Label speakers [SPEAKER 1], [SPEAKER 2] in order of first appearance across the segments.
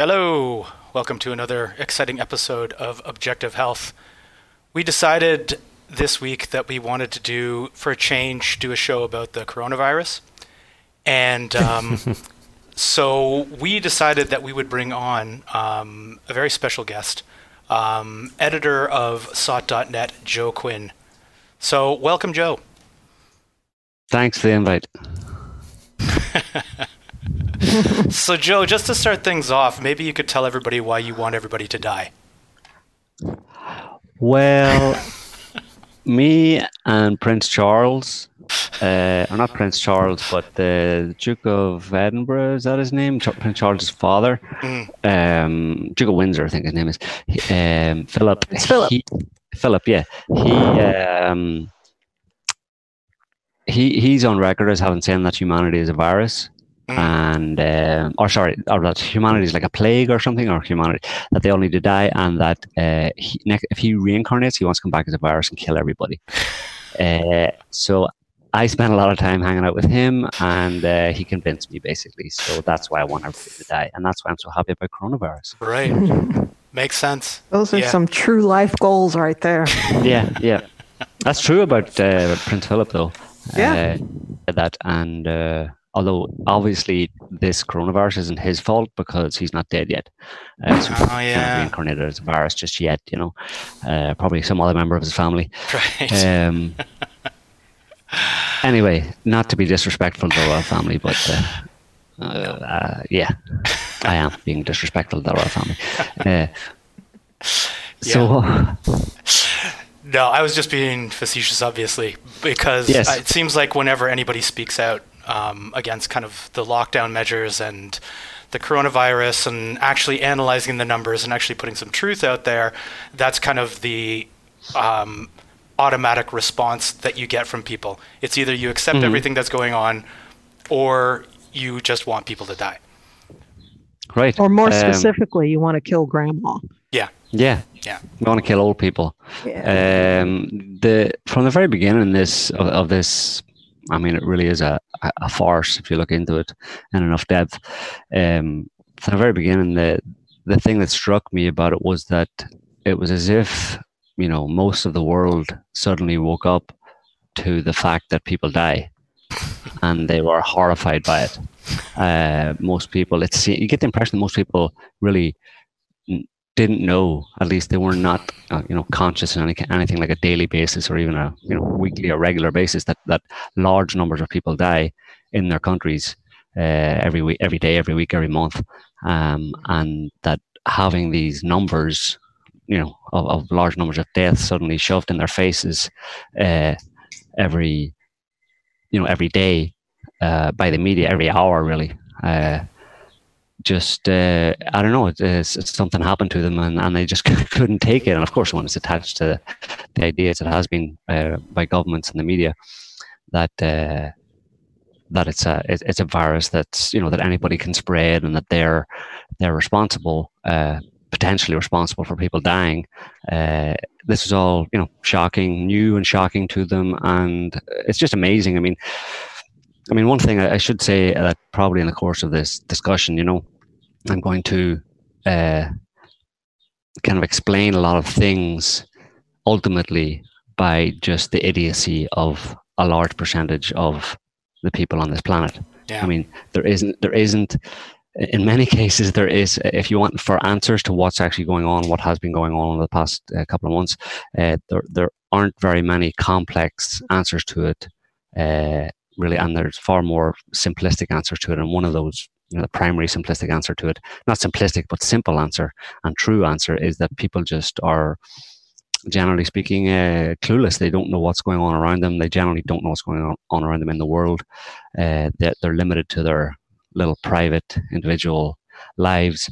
[SPEAKER 1] Hello, welcome to another exciting episode of Objective Health. We decided this week that we wanted to do, for a change, do a show about the coronavirus. And um, so we decided that we would bring on um, a very special guest, um, editor of SOTT.net, Joe Quinn. So, welcome, Joe.
[SPEAKER 2] Thanks for the invite.
[SPEAKER 1] so, Joe, just to start things off, maybe you could tell everybody why you want everybody to die.
[SPEAKER 2] Well, me and Prince Charles, uh, or not Prince Charles, but the Duke of Edinburgh, is that his name? Ch- Prince Charles's father, mm. um, Duke of Windsor, I think his name is. Um, Philip.
[SPEAKER 3] It's Philip.
[SPEAKER 2] He, Philip, yeah. He. Um, he he's on record as having said that humanity is a virus. And uh, or sorry, or that humanity is like a plague or something, or humanity that they all need to die, and that uh, he, if he reincarnates, he wants to come back as a virus and kill everybody. Uh, so I spent a lot of time hanging out with him, and uh, he convinced me basically. So that's why I want everybody to die, and that's why I'm so happy about coronavirus.
[SPEAKER 1] Right, makes sense.
[SPEAKER 3] Those are yeah. some true life goals right there.
[SPEAKER 2] yeah, yeah, that's true about uh, Prince Philip, though.
[SPEAKER 3] Yeah.
[SPEAKER 2] Uh, that and uh, although obviously this coronavirus isn't his fault because he's not dead yet.
[SPEAKER 1] Uh, so oh, yeah.
[SPEAKER 2] reincarnated as a virus just yet, you know. Uh, probably some other member of his family.
[SPEAKER 1] Right.
[SPEAKER 2] Um, anyway, not to be disrespectful to the royal family, but uh, uh, yeah, I am being disrespectful to the royal family. Uh, so.
[SPEAKER 1] No, I was just being facetious, obviously, because yes. it seems like whenever anybody speaks out um, against kind of the lockdown measures and the coronavirus and actually analyzing the numbers and actually putting some truth out there, that's kind of the um, automatic response that you get from people. It's either you accept mm-hmm. everything that's going on or you just want people to die.
[SPEAKER 2] Right.
[SPEAKER 3] Or more um, specifically, you want to kill grandma.
[SPEAKER 1] Yeah.
[SPEAKER 2] Yeah.
[SPEAKER 1] Yeah.
[SPEAKER 2] We want to kill old people.
[SPEAKER 3] Yeah.
[SPEAKER 2] Um, the from the very beginning this of, of this I mean, it really is a, a farce if you look into it in enough depth. Um, from the very beginning, the the thing that struck me about it was that it was as if you know most of the world suddenly woke up to the fact that people die, and they were horrified by it. Uh, most people, it's you get the impression that most people really didn't know, at least they were not, uh, you know, conscious on any, anything like a daily basis or even a you know weekly or regular basis that that large numbers of people die in their countries uh, every week, every day, every week, every month, um, and that having these numbers, you know, of, of, large numbers of deaths suddenly shoved in their faces uh, every, you know, every day uh, by the media, every hour, really. Just uh, I don't know, it's, it's, something happened to them and, and they just couldn't take it. And of course, when it's attached to the ideas that has been uh, by governments and the media that uh, that it's a it's a virus that's you know that anybody can spread and that they're they're responsible. Uh, potentially responsible for people dying. Uh, this is all, you know, shocking, new and shocking to them, and it's just amazing. I mean, I mean, one thing I should say that probably in the course of this discussion, you know, I'm going to uh, kind of explain a lot of things ultimately by just the idiocy of a large percentage of the people on this planet.
[SPEAKER 1] Yeah.
[SPEAKER 2] I mean, there isn't, there isn't, in many cases, there is, if you want for answers to what's actually going on, what has been going on in the past uh, couple of months, uh, there, there aren't very many complex answers to it. Uh, really, and there's far more simplistic answers to it. And one of those, you know, the primary simplistic answer to it, not simplistic, but simple answer and true answer is that people just are, generally speaking, uh, clueless. They don't know what's going on around them. They generally don't know what's going on, on around them in the world. Uh, they're, they're limited to their little private individual lives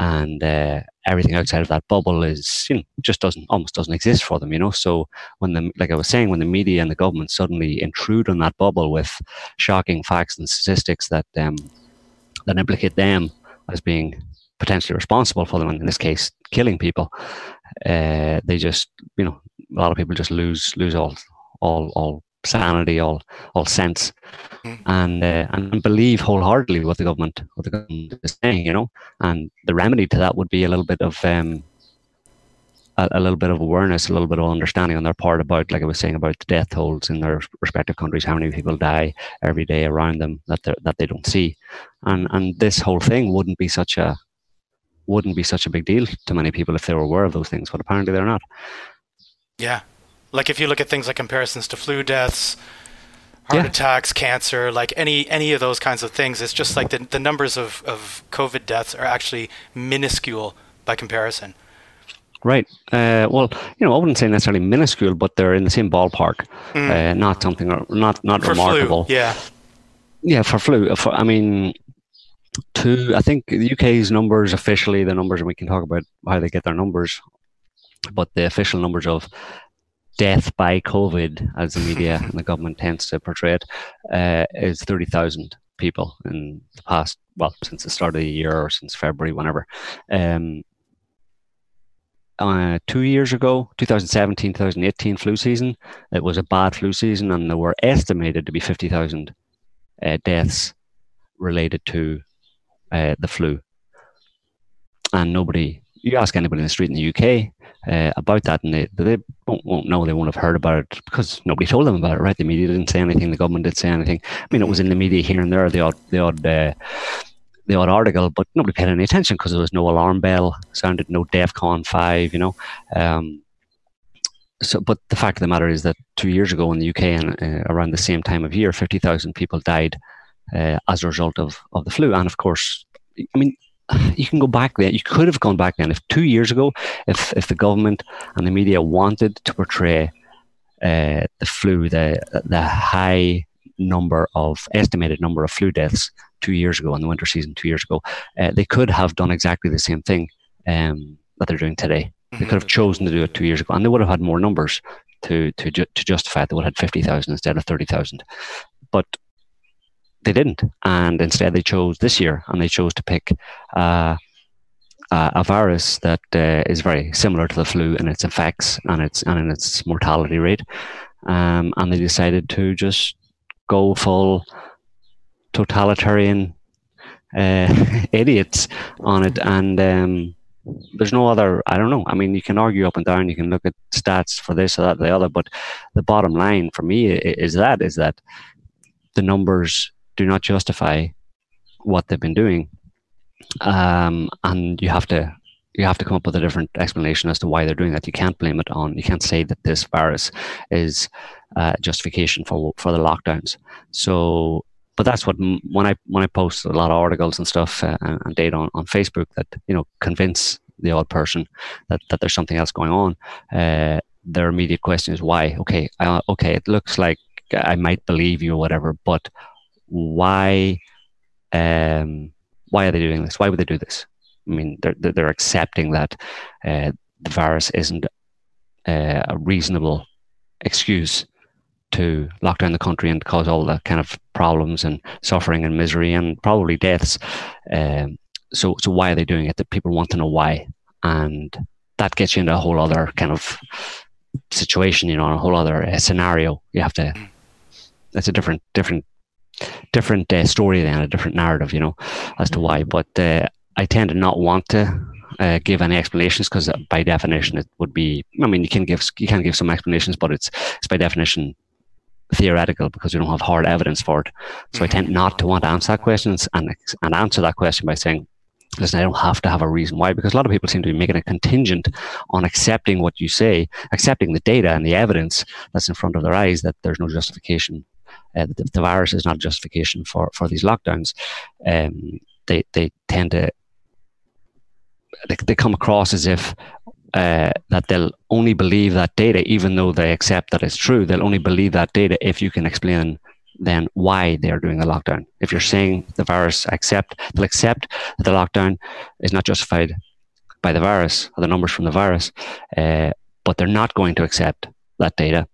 [SPEAKER 2] and uh, everything outside of that bubble is you know just doesn't almost doesn't exist for them you know? So when the like i was saying when the media and the government suddenly intrude on that bubble with shocking facts and statistics that um, that implicate them as being potentially responsible for them in this case killing people uh, they just you know a lot of people just lose lose all all all sanity, all all sense, mm. and uh, and believe wholeheartedly what the government what the government is saying. You know, and the remedy to that would be a little bit of um, a, a, little bit of awareness, a little bit of understanding on their part about, like I was saying, about the death tolls in their respective countries, how many people die every day around them that that they don't see, and and this whole thing wouldn't be such a wouldn't be such a big deal to many people if they were aware of those things, but apparently they're not.
[SPEAKER 1] Yeah, like if you look at things like comparisons to flu deaths, heart yeah. attacks, cancer, like any any of those kinds of things, it's just like the the numbers of of COVID deaths are actually minuscule by comparison.
[SPEAKER 2] Right. Uh, well, you know, I wouldn't say necessarily minuscule, but they're in the same ballpark. Mm. Uh, not something, not not
[SPEAKER 1] for
[SPEAKER 2] remarkable.
[SPEAKER 1] Flu, yeah.
[SPEAKER 2] Yeah, for flu. For, I mean, two. I think the UK's numbers officially, the numbers, and we can talk about how they get their numbers, but the official numbers of death by COVID, as the media and the government tends to portray it, uh, is thirty thousand people in the past. Well, since the start of the year or since February, whenever. Um, uh, two years ago, 2017 2018 flu season, it was a bad flu season, and there were estimated to be 50,000 uh, deaths related to uh, the flu. And nobody, you ask anybody in the street in the UK uh, about that, and they, they won't, won't, know, they won't have heard about it because nobody told them about it, right? The media didn't say anything, the government didn't say anything. I mean, it was in the media here and there, the odd, the odd, uh, the odd article, but nobody paid any attention because there was no alarm bell sounded, no DEFCON 5, you know. Um, so, but the fact of the matter is that two years ago in the UK and uh, around the same time of year, 50,000 people died uh, as a result of, of the flu. And of course, I mean, you can go back then. You could have gone back then. If two years ago, if if the government and the media wanted to portray uh, the flu, the the high number of estimated number of flu deaths two years ago in the winter season, two years ago, uh, they could have done exactly the same thing um, that they're doing today. They could have mm-hmm. chosen to do it two years ago, and they would have had more numbers to to ju- to justify it. They would have had fifty thousand instead of thirty thousand. But they didn't, and instead they chose this year, and they chose to pick uh, uh, a virus that uh, is very similar to the flu in its effects and its and in its mortality rate, um, and they decided to just go full totalitarian uh, idiots on it, and um, there's no other. I don't know. I mean, you can argue up and down. You can look at stats for this or that, or the other, but the bottom line for me is that is that the numbers do not justify what they've been doing, um, and you have to you have to come up with a different explanation as to why they're doing that. You can't blame it on. You can't say that this virus is uh, justification for for the lockdowns. So, but that's what when I when I post a lot of articles and stuff uh, and data on, on Facebook that you know convince the odd person that, that there's something else going on. Uh, their immediate question is why? Okay, uh, okay, it looks like I might believe you or whatever, but why um, why are they doing this? Why would they do this? I mean, they're they're accepting that uh, the virus isn't uh, a reasonable excuse to lock down the country and cause all the kind of problems and suffering and misery and probably deaths. Um, so, so why are they doing it? That people want to know why, and that gets you into a whole other kind of situation, you know, a whole other uh, scenario. You have to. It's a different, different different uh, story then, a different narrative, you know, as to why. But uh, I tend to not want to uh, give any explanations because by definition it would be. I mean, you can give you can give some explanations, but it's it's by definition theoretical because we don't have hard evidence for it. So I tend mm-hmm. not to want to answer that question and and answer that question by saying. Listen, I don't have to have a reason why, because a lot of people seem to be making a contingent on accepting what you say, accepting the data and the evidence that's in front of their eyes that there's no justification uh, the, the, virus is not justification for, for these lockdowns. Um, they, they tend to they, they come across as if uh, that they'll only believe that data, even though they accept that it's true. They'll only believe that data if you can explain then why they are doing the lockdown. If you're saying the virus accept, they'll accept that the lockdown is not justified by the virus or the numbers from the virus, uh, but they're not going to accept that data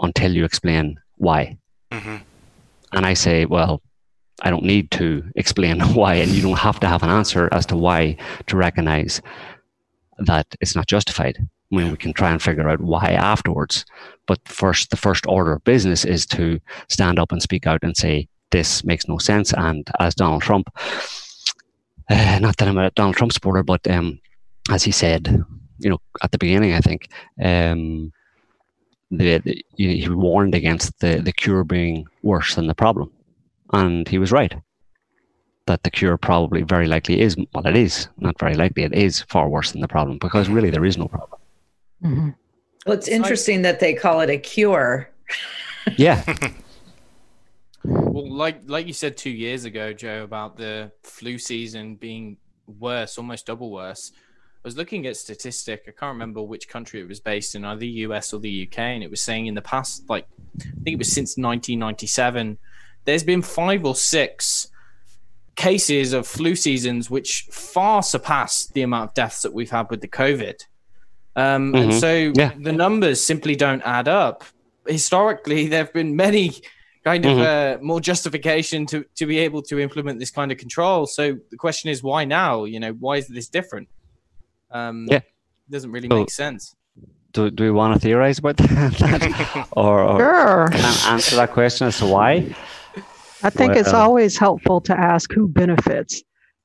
[SPEAKER 2] until you explain why. Mm-hmm. And I say, well, I don't need to explain why, and you don't have to have an answer as to why to recognize that it's not justified. I mean, we can try and figure out why afterwards. But first, the first order of business is to stand up and speak out and say, this makes no sense. And as Donald Trump, uh, not that I'm a Donald Trump supporter, but um, as he said, you know, at the beginning, I think, um, the, the, he warned against the, the cure being worse than the problem. And he was right that the cure probably very likely is, well, it is, not very likely, it is far worse than the problem because really there is no problem.
[SPEAKER 4] Mm-hmm. Well, it's interesting that they call it a cure.
[SPEAKER 2] Yeah.
[SPEAKER 5] well, like like you said two years ago, Joe, about the flu season being worse, almost double worse. I was looking at statistic. I can't remember which country it was based in, either the US or the UK, and it was saying in the past, like I think it was since 1997, there's been five or six cases of flu seasons which far surpass the amount of deaths that we've had with the COVID. Um, mm-hmm. And so yeah. the numbers simply don't add up. Historically, there have been many kind of mm-hmm. uh, more justification to, to be able to implement this kind of control. So the question is, why now? You know, why is this different? Um, yeah, it doesn't really make sense.
[SPEAKER 2] Do, do we want to theorize about that, or, or sure. answer that question as to why?
[SPEAKER 3] I think well, it's always helpful to ask who benefits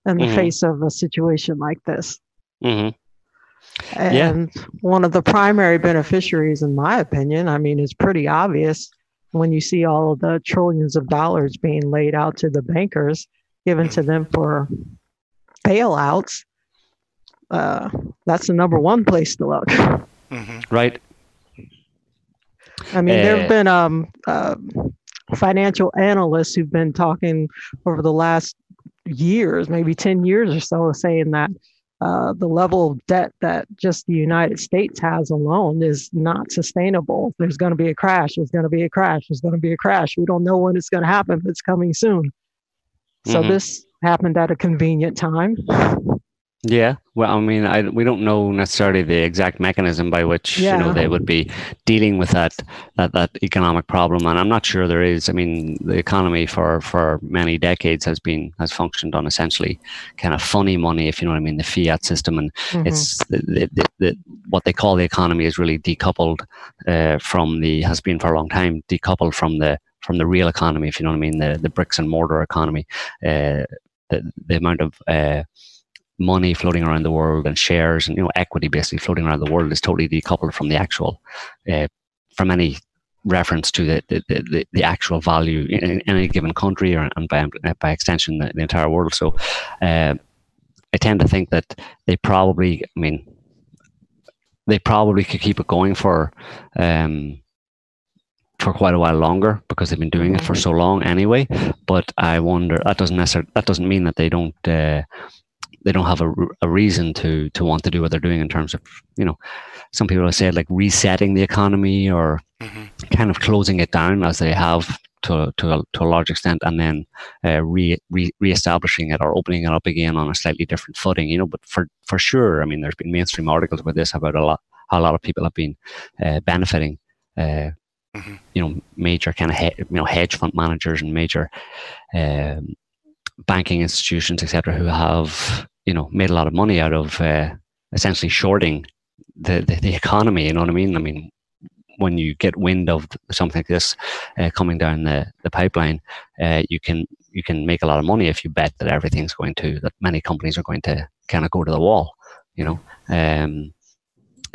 [SPEAKER 3] in the mm-hmm. face of a situation like this. Mm-hmm. And yeah. one of the primary beneficiaries, in my opinion, I mean, it's pretty obvious when you see all of the trillions of dollars being laid out to the bankers, given to them for bailouts. Uh, that's the number one place to look.
[SPEAKER 2] Mm-hmm. Right.
[SPEAKER 3] I mean, uh, there have been um, uh, financial analysts who've been talking over the last years, maybe 10 years or so, saying that uh, the level of debt that just the United States has alone is not sustainable. There's going to be a crash. There's going to be a crash. There's going to be a crash. We don't know when it's going to happen, but it's coming soon. So mm-hmm. this happened at a convenient time.
[SPEAKER 2] Yeah, well, I mean, I, we don't know necessarily the exact mechanism by which yeah. you know they would be dealing with that, that that economic problem, and I'm not sure there is. I mean, the economy for for many decades has been has functioned on essentially kind of funny money, if you know what I mean, the fiat system, and mm-hmm. it's the, the, the, what they call the economy is really decoupled uh, from the has been for a long time decoupled from the from the real economy, if you know what I mean, the the bricks and mortar economy, uh, the the amount of uh, money floating around the world and shares and you know equity basically floating around the world is totally decoupled from the actual uh, from any reference to the, the, the, the, actual value in, any given country or and by, by extension the, the entire world so uh, I tend to think that they probably I mean they probably could keep it going for um, for quite a while longer because they've been doing it for so long anyway. But I wonder that doesn't necessarily that doesn't mean that they don't uh, they don't have a, a reason to to want to do what they're doing in terms of you know some people have said like resetting the economy or mm-hmm. kind of closing it down as they have to to a, to a large extent and then uh, re, re reestablishing it or opening it up again on a slightly different footing you know but for for sure i mean there's been mainstream articles about this about a lot how a lot of people have been uh, benefiting uh, mm-hmm. you know major kind of he, you know hedge fund managers and major um, banking institutions etc who have you know, made a lot of money out of uh, essentially shorting the, the, the economy. You know what I mean? I mean, when you get wind of something like this uh, coming down the, the pipeline, uh, you can you can make a lot of money if you bet that everything's going to that many companies are going to kind of go to the wall. You know, um,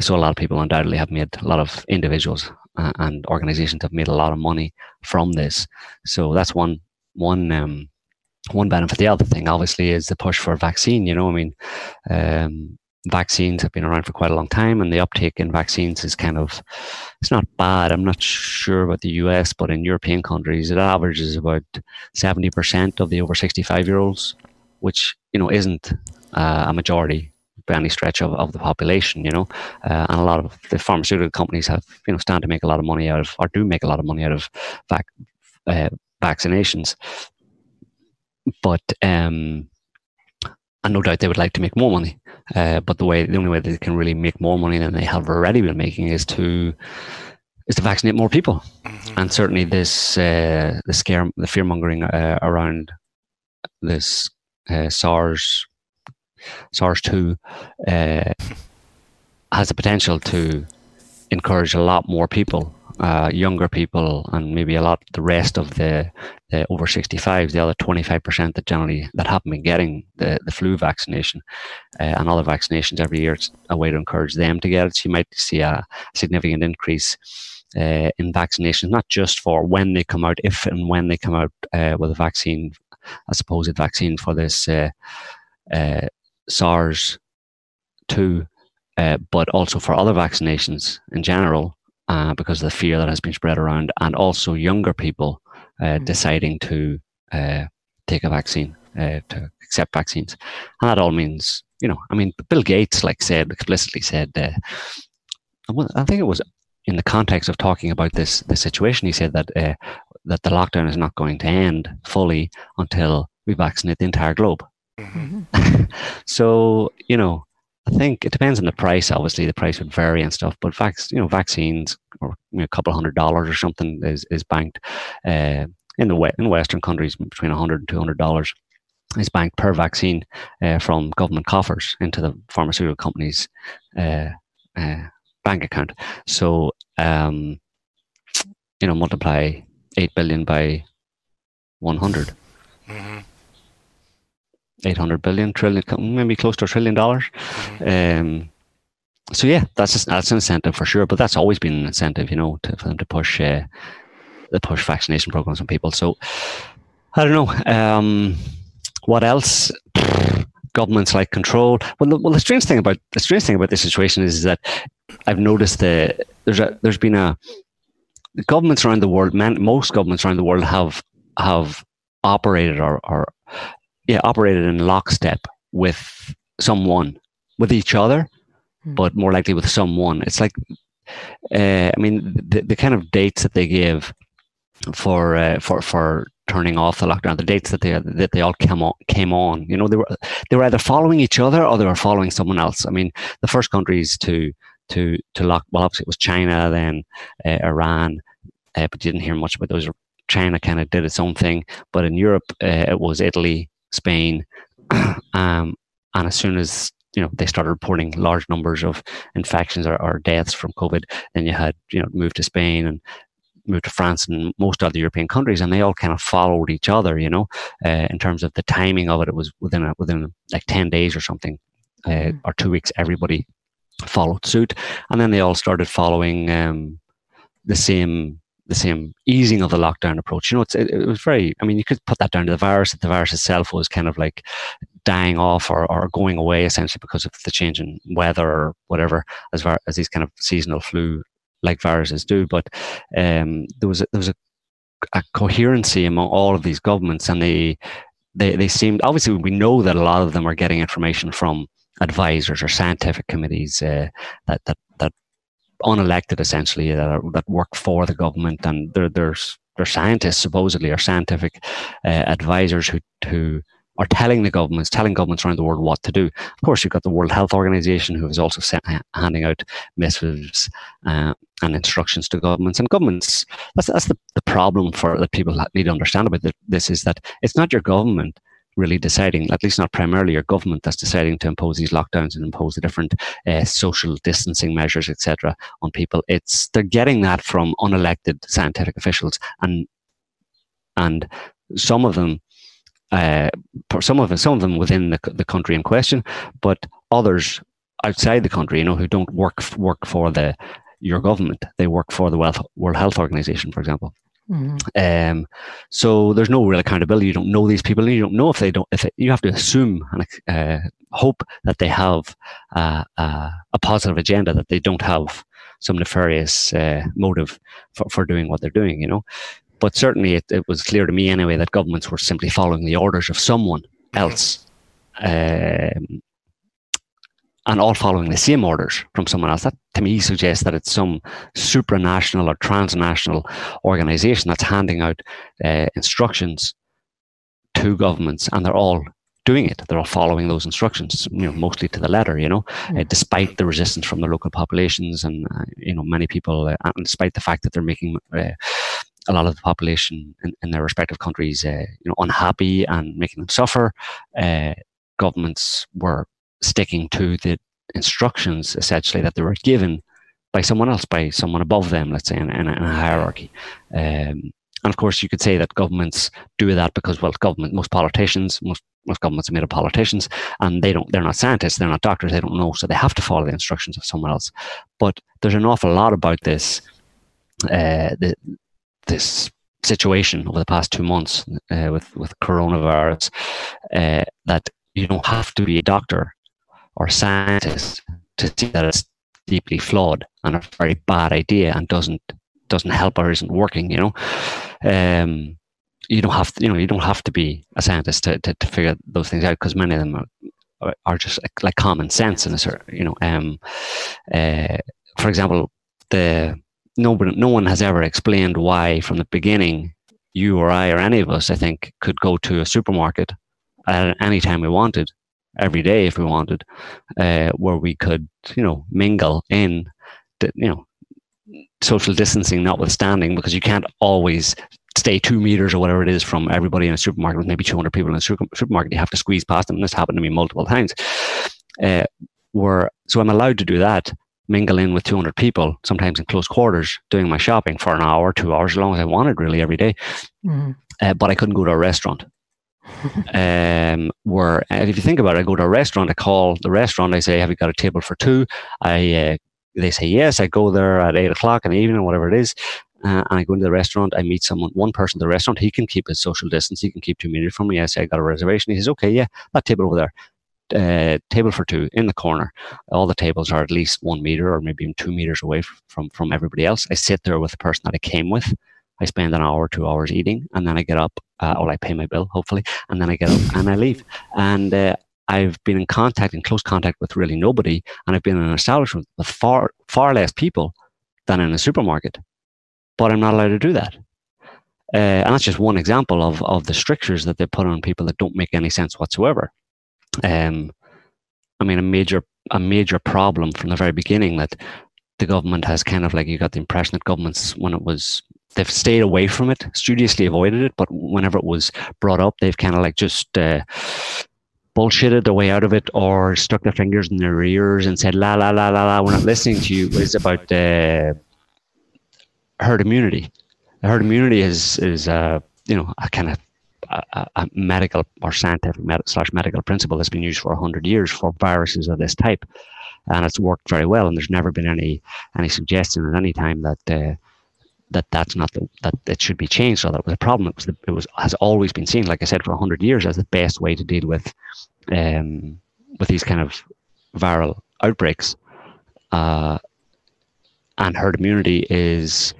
[SPEAKER 2] so a lot of people undoubtedly have made a lot of individuals uh, and organizations have made a lot of money from this. So that's one one um, one benefit. The other thing, obviously, is the push for vaccine. You know, I mean, um, vaccines have been around for quite a long time, and the uptake in vaccines is kind of it's not bad. I'm not sure about the US, but in European countries, it averages about seventy percent of the over sixty-five year olds, which you know isn't uh, a majority by any stretch of, of the population, you know, uh, and a lot of the pharmaceutical companies have, you know, stand to make a lot of money out of, or do make a lot of money out of vac, uh, vaccinations but um, and no doubt they would like to make more money. Uh, but the way the only way they can really make more money than they have already been making is to is to vaccinate more people. Mm-hmm. And certainly this uh, the scare the fear mongering uh, around this uh, SARS SARS two uh, has the potential to encourage a lot more people, uh, younger people, and maybe a lot the rest of the, the over 65s, the other 25% that generally that haven't been getting the, the flu vaccination uh, and other vaccinations every year. It's a way to encourage them to get it. So you might see a significant increase. Uh, in vaccinations, not just for when they come out, if and when they come out uh, with a vaccine, a supposed vaccine for this uh, SARS 2 uh, but also for other vaccinations in general, uh, because of the fear that has been spread around, and also younger people uh, mm-hmm. deciding to uh, take a vaccine, uh, to accept vaccines, and that all means, you know, I mean, Bill Gates, like said explicitly said, I think it was in the context of talking about this this situation, he said that that the lockdown is not going to end fully until we vaccinate the entire globe. Mm-hmm. so you know I think it depends on the price. Obviously, the price would vary and stuff, but vac- you know, vaccines or you know, a couple hundred dollars or something is is banked uh, in the in Western countries between 100 and 200 dollars is banked per vaccine uh, from government coffers into the pharmaceutical companies' uh, uh bank account. So um, you know, multiply eight billion by 100. Mm-hmm. 800 billion trillion maybe close to a trillion dollars. Mm-hmm. um, so yeah that's a, that's an incentive for sure but that's always been an incentive you know to, for them to push uh, the push vaccination programs on people. So i don't know um, what else? Governments like control. Well the, well the strange thing about the strange thing about this situation is that i've noticed that there's a there's been a governments around the world man, most governments around the world have have operated or, or yeah, operated in lockstep with someone, with each other, mm. but more likely with someone. It's like, uh, I mean, the, the kind of dates that they give for uh, for for turning off the lockdown, the dates that they that they all came on came on. You know, they were they were either following each other or they were following someone else. I mean, the first countries to to to lock well, obviously it was China, then uh, Iran, uh, but you didn't hear much about those. China kind of did its own thing, but in Europe uh, it was Italy, Spain, um, and as soon as you know they started reporting large numbers of infections or, or, deaths from COVID, then you had you know moved to Spain and moved to France and most other European countries, and they all kind of followed each other. You know, uh, in terms of the timing of it, it was within a, within like ten days or something, uh, mm. or two weeks. Everybody followed suit, and then they all started following um, the same the same easing of the lockdown approach. You know, it, it, was very, I mean, you could put that down to the virus, that the virus itself was kind of like dying off or, or going away essentially because of the change in weather or whatever, as, far, as these kind of seasonal flu like viruses do. But um, there was a, there was a, a coherency among all of these governments and they, they, they seemed, obviously we know that a lot of them are getting information from advisors or scientific committees uh, that, that, that unelected essentially that are, that work for the government, and there, there's they're scientists supposedly or scientific uh, advisors who who are telling the governments, telling governments around the world what to do. Of course, you've got the World Health Organization who is also sent, handing out missives uh, and instructions to governments. And governments, that's, that's the, the problem for that people need to understand about this is that it's not your government really deciding, at least not primarily your government, that's deciding to impose these lockdowns and impose the different uh, social distancing measures, etc., on people. It's they're getting that from unelected scientific officials, and and some of them, uh, some of them, some of them within the the country in question, but others outside the country, you know, who don't work work for the your government. They work for the World Health Organization, for example. Mm-hmm. Um, so there's no real accountability. You don't know these people, and you don't know if they don't. If you have to assume and uh, hope that they have uh, uh, a positive agenda, that they don't have some nefarious uh, motive for, for doing what they're doing. You know, but certainly it, it, was clear to me anyway that governments were simply following the orders of someone mm-hmm. else. Um, and all following the same orders from someone else. That to me suggests that it's some supranational or transnational organization that's handing out uh, instructions to governments, and they're all doing it. They're all following those instructions, you know, mostly to the letter. You know, mm. uh, despite the resistance from the local populations, and uh, you know, many people, uh, and despite the fact that they're making uh, a lot of the population in, in their respective countries, uh, you know, unhappy and making them suffer. Uh, governments were sticking to the instructions essentially that they were given by someone else, by someone above them, let's say, in, in, a, in a, hierarchy. Um, and of course, you could say that governments do that because, well, government, most politicians, most most governments are made of politicians, and they don't. They're not scientists. They're not doctors. They don't know, so they have to follow the instructions of someone else. But there's an awful lot about this, uh, the, this situation over the past two months uh, with with coronavirus uh, that you don't have to be a doctor or a scientist to see that it's deeply flawed and a very bad idea and doesn't doesn't help or isn't working. You know, um, you don't have to, you know you don't have to be a scientist to, to, to figure those things out because many of them are, are just like, like, common sense in a certain you know. Um, uh, for example, the nobody, no one has ever explained why from the beginning you or I or any of us, I think, could go to a supermarket at any time we wanted, every day if we wanted, uh, where we could, you know, mingle in, the, you know, social distancing notwithstanding, because you can't always stay two meters or whatever it is from everybody in a supermarket with maybe 200 people in a supermarket. You have to squeeze past them. And this happened to me multiple times. Uh, where, so I'm allowed to do that mingle in with 200 people, sometimes in close quarters, doing my shopping for an hour, two hours, as long as I wanted, really, every day. Mm-hmm. Uh, but I couldn't go to a restaurant. Um, where, if you think about it, I go to a restaurant, I call the restaurant, I say, Have you got a table for two? I uh, They say, Yes, I go there at eight o'clock in the evening, whatever it is. Uh, and I go into the restaurant. I meet someone, one person at the restaurant. He can keep his social distance. He can keep two meters from me. I say I got a reservation. He says, "Okay, yeah, that table over there." uh, table for two in the corner. All the tables are at least one meter or maybe even two meters away from from everybody else. I sit there with the person that I came with. I spend an hour, two hours eating, and then I get up. Uh, or I pay my bill, hopefully, and then I get up and I leave. And uh, I've been in contact, in close contact with really nobody, and I've been in an establishment with far far less people than in a supermarket. But I'm not allowed to do that. Uh, and that's just one example of, of the strictures that they put on people that don't make any sense whatsoever um, I mean, a major a major problem from the very beginning that the government has kind of like you got the impression that governments when it was they've stayed away from it, studiously avoided it, but whenever it was brought up, they've kind of like just uh, bullshitted their way out of it or stuck their fingers in their ears and said la la la la la, we're not listening to you. It's about uh, herd immunity. Herd immunity is is uh, you know a kind of a, a medical or scientific med- slash medical principle that's been used for 100 years for viruses of this type. And it's worked very well. And there's never been any any suggestion at any time that uh, that that's not the, that it should be changed. So that was a problem. It was the, it was has always been seen, like I said, for 100 years as the best way to deal with um, with these kind of viral outbreaks. Uh, and herd immunity is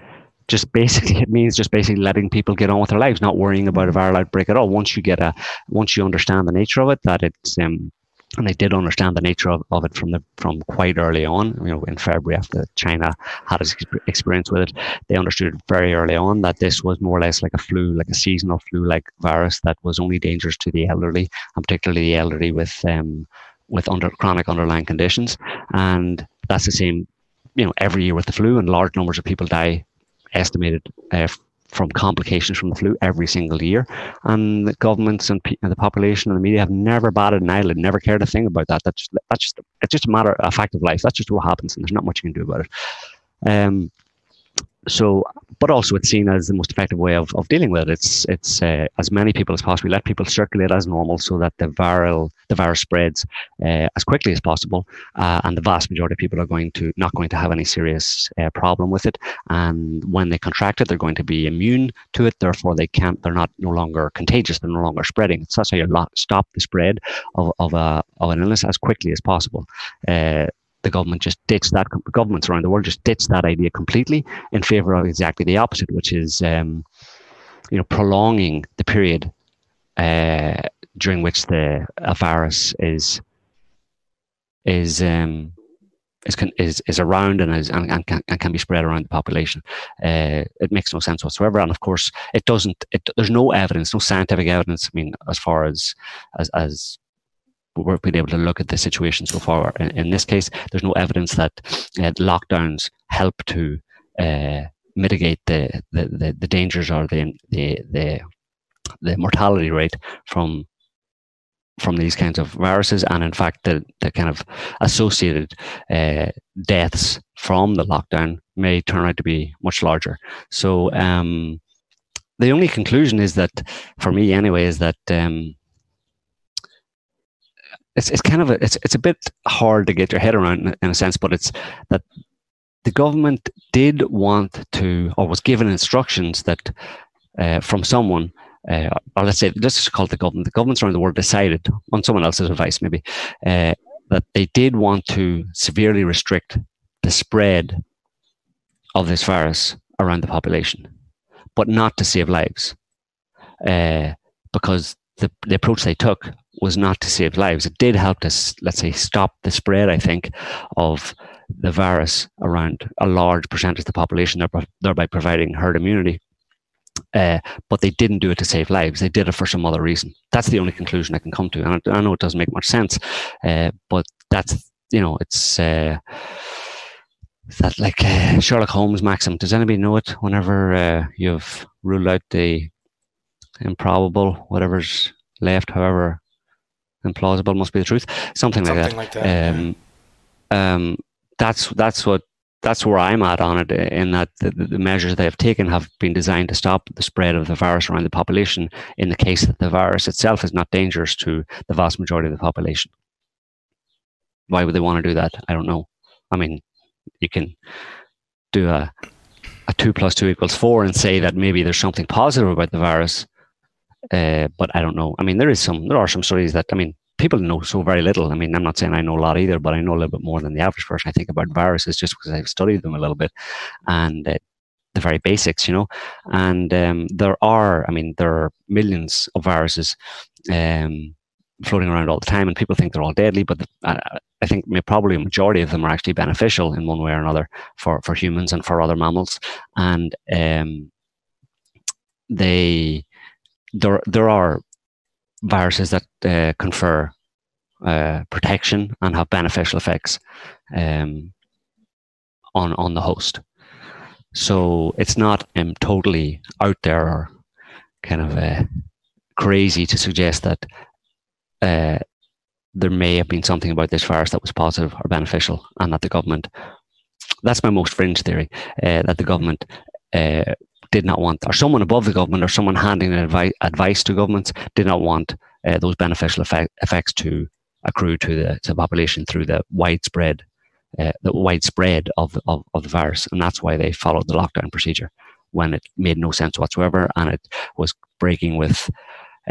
[SPEAKER 2] just basically it means just basically letting people get on with their lives, not worrying about a viral outbreak at all. Once you get a once you understand the nature of it, that it's um, and they did understand the nature of, of it from the from quite early on. You know, in February after China had its experience with it, they understood very early on that this was more or less like a flu, like a seasonal flu-like virus that was only dangerous to the elderly, and particularly the elderly with um, with under chronic underlying conditions. And that's the same, you know, every year with the flu, and large numbers of people die estimated uh, from complications from the flu every single year. And the governments and, and, the population and the media have never batted an eyelid, never cared a thing about that. That's that's just it's just a matter, a fact of life. That's just what happens, and there's not much you can do about it. Um, so but also it's seen as the most effective way of, of dealing with it. It's it's uh, as many people as possible. Let people circulate as normal so that the viral the virus spreads uh, as quickly as possible, uh, and the vast majority of people are going to not going to have any serious uh, problem with it. And when they contract it, they're going to be immune to it. Therefore, they can't. They're not no longer contagious. They're no longer spreading. So that's how you stop the spread of of, a, of an illness as quickly as possible uh, the government just ditched that. Governments around the world just ditched that idea completely in favor of exactly the opposite, which is um, you know prolonging the period uh, during which the a virus is is um, is, is is around and is and, and, can, and can be spread around the population. Uh, it makes no sense whatsoever, and of course, it doesn't. It, there's no evidence, no scientific evidence. I mean, as far as as as we've been able to look at the situation so far. In, in this case, there's no evidence that uh, lockdowns help to uh, mitigate the, the, the, the, dangers or the, the, the, the mortality rate from from these kinds of viruses, and in fact, the, the kind of associated uh, deaths from the lockdown may turn out to be much larger. So, um, the only conclusion is that, for me anyway, is that um, it's it's kind of a it's it's a bit hard to get your head around in, a sense, but it's that the government did want to or was given instructions that uh, from someone uh, or let's say let's just call it the government. The governments around the world decided on someone else's advice, maybe, uh, that they did want to severely restrict the spread of this virus around the population, but not to save lives, uh, because the the approach they took was not to save lives. It did help to let's say stop the spread. I think of the virus around a large percentage of the population, thereby providing herd immunity uh, but they didn't do it to save lives. They did it for some other reason. That's the only conclusion I can come to. And I, know it doesn't make much sense, uh, but that's you know it's uh, that like uh, Sherlock Holmes maxim. Does anybody know it? Whenever uh, you've ruled out the improbable, whatever's left, however implausible must be the truth. Something, Something like that. Like that um, yeah. um, that's that's what that's where I'm at on it. In that the, the, measures they have taken have been designed to stop the spread of the virus around the population. In the case that the virus itself is not dangerous to the vast majority of the population. Why would they want to do that? I don't know. I mean, you can do a a two plus two equals four and say that maybe there's something positive about the virus, uh, but I don't know. I mean, there is some. There are some studies that I mean, people know so very little. I mean, I'm not saying I know a lot either, but I know a little bit more than the average person. I think about viruses just because I've studied them a little bit and uh, the very basics, you know. And um, there are, I mean, there are millions of viruses um, floating around all the time, and people think they're all deadly, but uh, I think probably a majority of them are actually beneficial in one way or another for, for humans and for other mammals. And um, they there there are viruses that uh, confer uh, protection and have beneficial effects um, on on the host. So it's not um, totally out there or kind of uh, crazy to suggest that uh, there may have been something about this virus that was positive or beneficial, and that the government. That's my most fringe theory. Uh, that the government uh, did not want, or someone above the government, or someone handing advice, to governments, did not want uh, those beneficial effect, effects to accrue to the, to the population through the widespread, uh, the widespread of of, of the virus, and that's why they followed the lockdown procedure when it made no sense whatsoever, and it was breaking with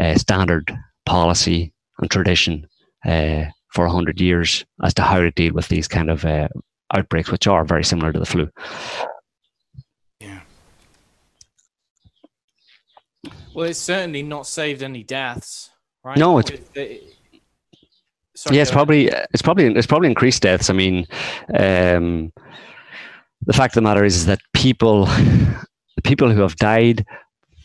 [SPEAKER 2] uh, standard policy and tradition uh, for a hundred years as to how to deal with these kind of uh, outbreaks, which are very similar to the flu.
[SPEAKER 5] Well, it's certainly not saved any deaths, right?
[SPEAKER 2] No, it's. Sorry, yeah, it's probably it's probably it's probably increased deaths. I mean, um, the fact of the matter is, is that people, the people who have died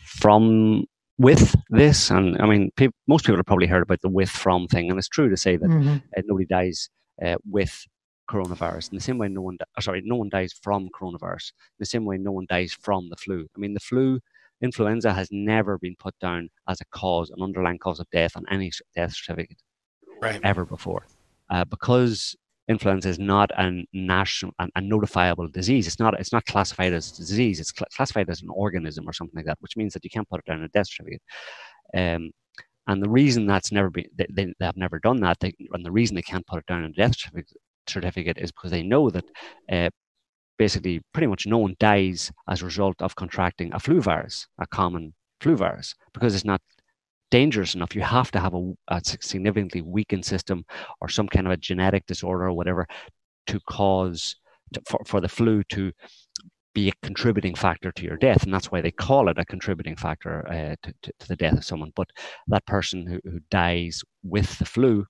[SPEAKER 2] from with this, and I mean, pe- most people have probably heard about the with from thing, and it's true to say that mm-hmm. uh, nobody dies uh, with coronavirus in the same way no one di- sorry no one dies from coronavirus in the same way no one dies from the flu i mean the flu influenza has never been put down as a cause, an underlying cause of death on any death certificate
[SPEAKER 1] right.
[SPEAKER 2] ever before. Uh, because influenza is not a national, a, a, notifiable disease. It's not. It's not classified as a disease. It's cl- classified as an organism or something like that, which means that you can't put it down in a death certificate. Um, and the reason that's never been, they, they, have never done that, they, and the reason they can't put it down in a death certificate is because they know that uh, basically pretty much no one dies as a result of contracting a flu virus, a common flu virus, because it's not dangerous enough. You have to have a, a significantly weakened system or some kind of a genetic disorder or whatever to cause to, for, for the flu to be a contributing factor to your death, and that's why they call it a contributing factor uh, to, to, to, the death of someone. But that person who, who dies with the flu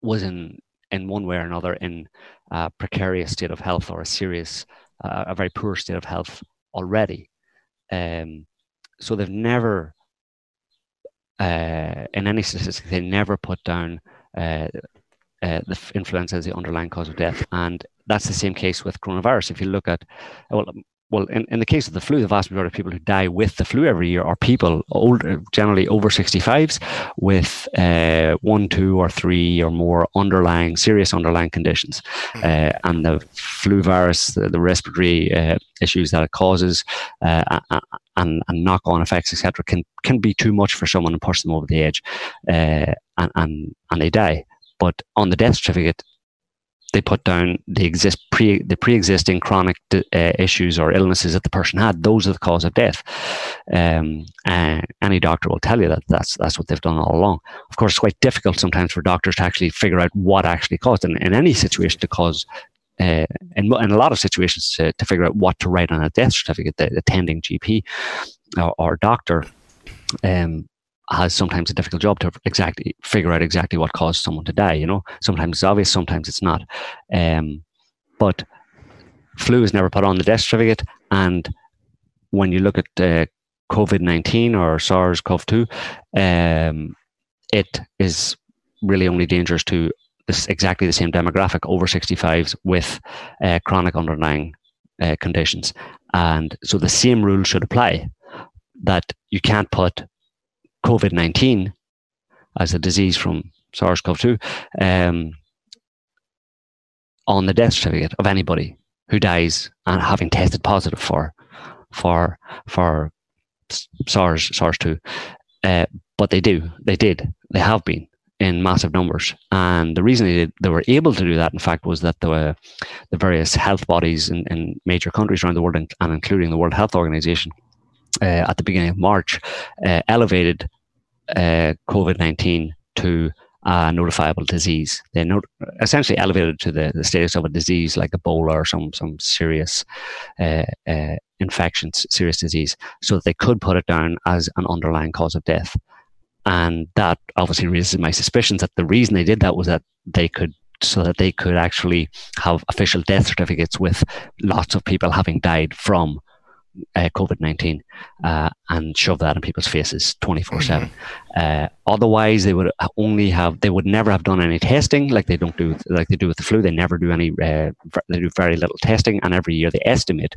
[SPEAKER 2] was in in one way or another in a precarious state of health or a serious, uh, a very poor state of health already. Um, so they've never, uh, in any statistics, they never put down uh, uh, the influenza as the underlying cause of death. And that's the same case with coronavirus. If you look at, well, well, in, in the case of the flu, the vast majority of people who die with the flu every year are people older, generally over 65s, with uh, one, two, or three or more underlying, serious underlying conditions. Hmm. Uh, and the flu virus, the, the respiratory uh, issues that it causes, uh, and, and knock on effects, etc., can, can be too much for someone and push them over the edge, uh, and, and, and they die. But on the death certificate, they put down the exist pre the pre-existing chronic uh, issues or illnesses that the person had. Those are the cause of death. Um, and any doctor will tell you that that's that's what they've done all along. Of course, it's quite difficult sometimes for doctors to actually figure out what actually caused, in, in any situation, to cause. Uh, in, in a lot of situations, to, to figure out what to write on a death certificate, the attending GP or, or doctor um, has sometimes a difficult job to exactly figure out exactly what caused someone to die. You know, sometimes it's obvious, sometimes it's not. Um, but flu is never put on the death certificate, and when you look at uh, COVID nineteen or SARS CoV two, um, it is really only dangerous to this exactly the same demographic over 65s with uh, chronic underlying uh, conditions, and so the same rule should apply. That you can't put COVID 19 as a disease from SARS CoV 2 um, on the death certificate of anybody who dies and having tested positive for for for SARS SARS two, uh, but they do they did they have been in massive numbers, and the reason they did, they were able to do that, in fact, was that the the various health bodies in, in major countries around the world, and, and including the World Health Organization, at the beginning of March uh, elevated uh, COVID 19 to a notifiable disease. They not, essentially elevated to the, the status of a disease like Ebola or some, some serious uh, uh, infection, serious disease, so that they could put it down as an underlying cause of death. And that obviously raises my suspicions that the reason they did that was that they could so that they could actually have official death certificates with lots of people having died from uh, COVID 19 uh, and shove that in people's faces 24 7. Mm-hmm. Uh, otherwise, they would only have, they would never have done any testing like they don't do, like they do with the flu. They never do any, uh, they do very little testing. And every year they estimate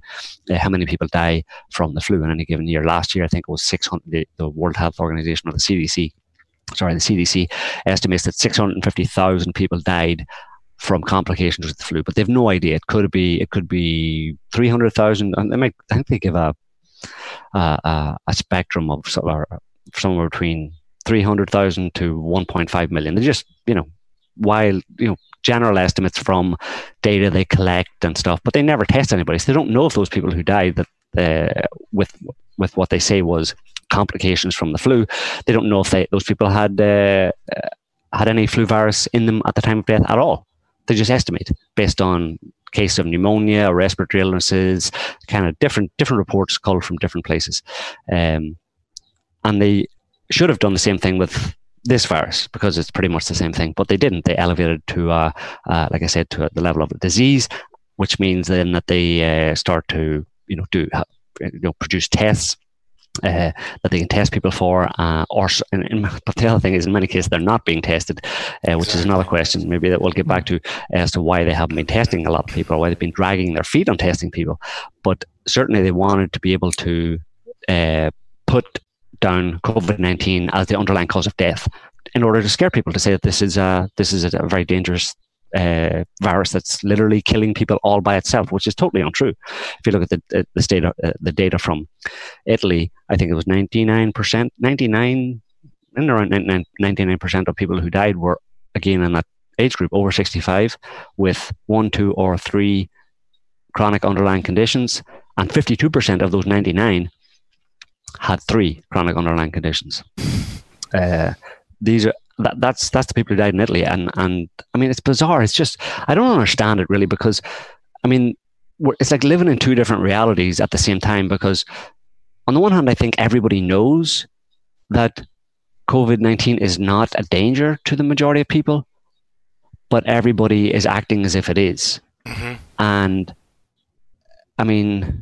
[SPEAKER 2] uh, how many people die from the flu in any given year. Last year, I think it was 600, the, the World Health Organization or the CDC sorry, the CDC estimates that 650,000 people died from complications with the flu, but they've no idea. It could be it could be three hundred thousand, and they I think they give a a, a spectrum of somewhere between three hundred thousand to one point five million. They just you know while you know general estimates from data they collect and stuff, but they never test anybody, so they don't know if those people who died that uh, with with what they say was complications from the flu, they don't know if they those people had uh, had any flu virus in them at the time of death at all they just estimate based on case of pneumonia or respiratory illnesses, kind of different different reports called from different places, um, and they should have done the same thing with this virus because it's pretty much the same thing, but they didn't. They elevated to, uh, uh, like I said, to the level of a disease, which means then that they uh, start to you know do you know produce tests uh, that they can test people for, uh, or but the other thing is, in many cases, they're not being tested, uh, which is another question. Maybe that we'll get back to as to why they haven't been testing a lot of people, or why they've been dragging their feet on testing people. But certainly, they wanted to be able to uh, put down COVID nineteen as the underlying cause of death, in order to scare people to say that this is a this is a very dangerous uh, virus that's literally killing people all by itself, which is totally untrue. If you look at the the data uh, the data from Italy, I think it was ninety nine percent, ninety nine, and around ninety nine percent of people who died were again in that age group over sixty five with one, two, or three chronic underlying conditions, and fifty two percent of those ninety nine had three chronic underlying conditions. Uh, these are that, that's that's the people who died in Italy, and and I mean it's bizarre. It's just I don't understand it really because I mean it's like living in two different realities at the same time. Because on the one hand, I think everybody knows that COVID nineteen is not a danger to the majority of people, but everybody is acting as if it is. Mm-hmm. and I mean.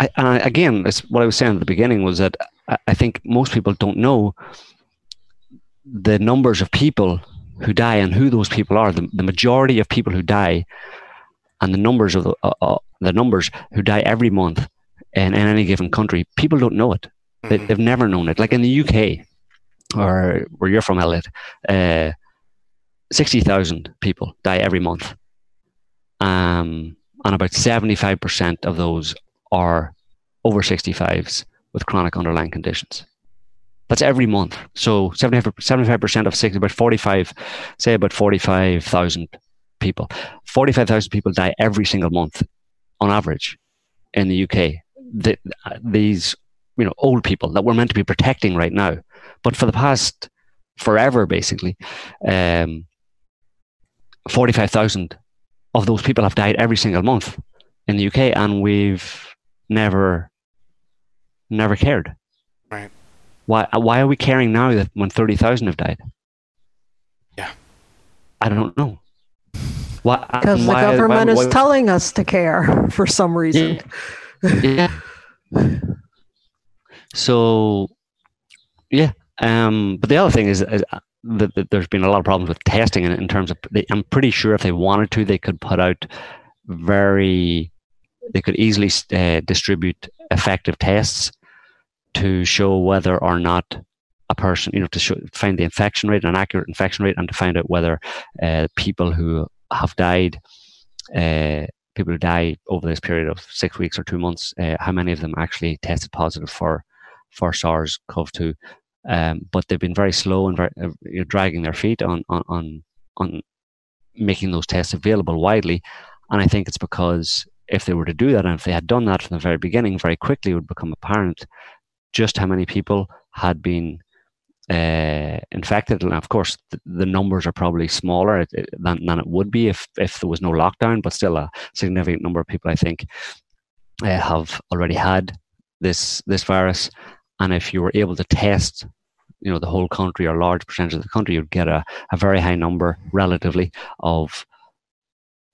[SPEAKER 2] I, I, again, what I was saying at the beginning was that I, I think most people don't know the numbers of people who die and who those people are, the, the majority of people who die and the numbers of the, uh, uh, the numbers who die every month in, in any given country, people don't know it. Mm-hmm. They, have never known it. Like in the UK, or where you're from, Elliot, uh, sixty thousand people die every month, um, and about seventy-five percent of those are over sixty-fives with chronic underlying conditions. That's every month. So 75 percent of six, about forty-five, say about forty-five thousand people. Forty-five thousand people die every single month, on average, in the UK. The, these you know old people that we're meant to be protecting right now. But for the past forever, basically, um, forty five thousand of those people have died every single month in the UK, and we've never never cared.
[SPEAKER 1] Right.
[SPEAKER 2] Why why are we caring now that when thirty thousand have died?
[SPEAKER 1] Yeah.
[SPEAKER 2] I don't know.
[SPEAKER 3] Why, because the government why, why, is telling us to care for some reason.
[SPEAKER 2] Yeah. yeah. So, yeah. Um, but the other thing is, is uh, that, that, there's been a lot of problems with testing in, in terms of, they, I'm pretty sure if they wanted to, they could put out very, they could easily uh, distribute effective tests to show whether or not a person, you know, to show, find the infection rate, an accurate infection rate, and to find out whether uh, people who have died uh, people who die over this period of six weeks or two months, uh, how many of them actually tested positive for for SARS-CoV-2. Um, but they've been very slow and very, uh, dragging their feet on, on on on making those tests available widely. And I think it's because if they were to do that, and if they had done that from the very beginning, very quickly it would become apparent just how many people had been uh, infected. And of course, the, the numbers are probably smaller than, than it would be if, if there was no lockdown, but still a significant number of people, I think, uh, have already had this this virus. And if you were able to test, you know, the whole country or large percentage of the country, you'd get a, a very high number relatively of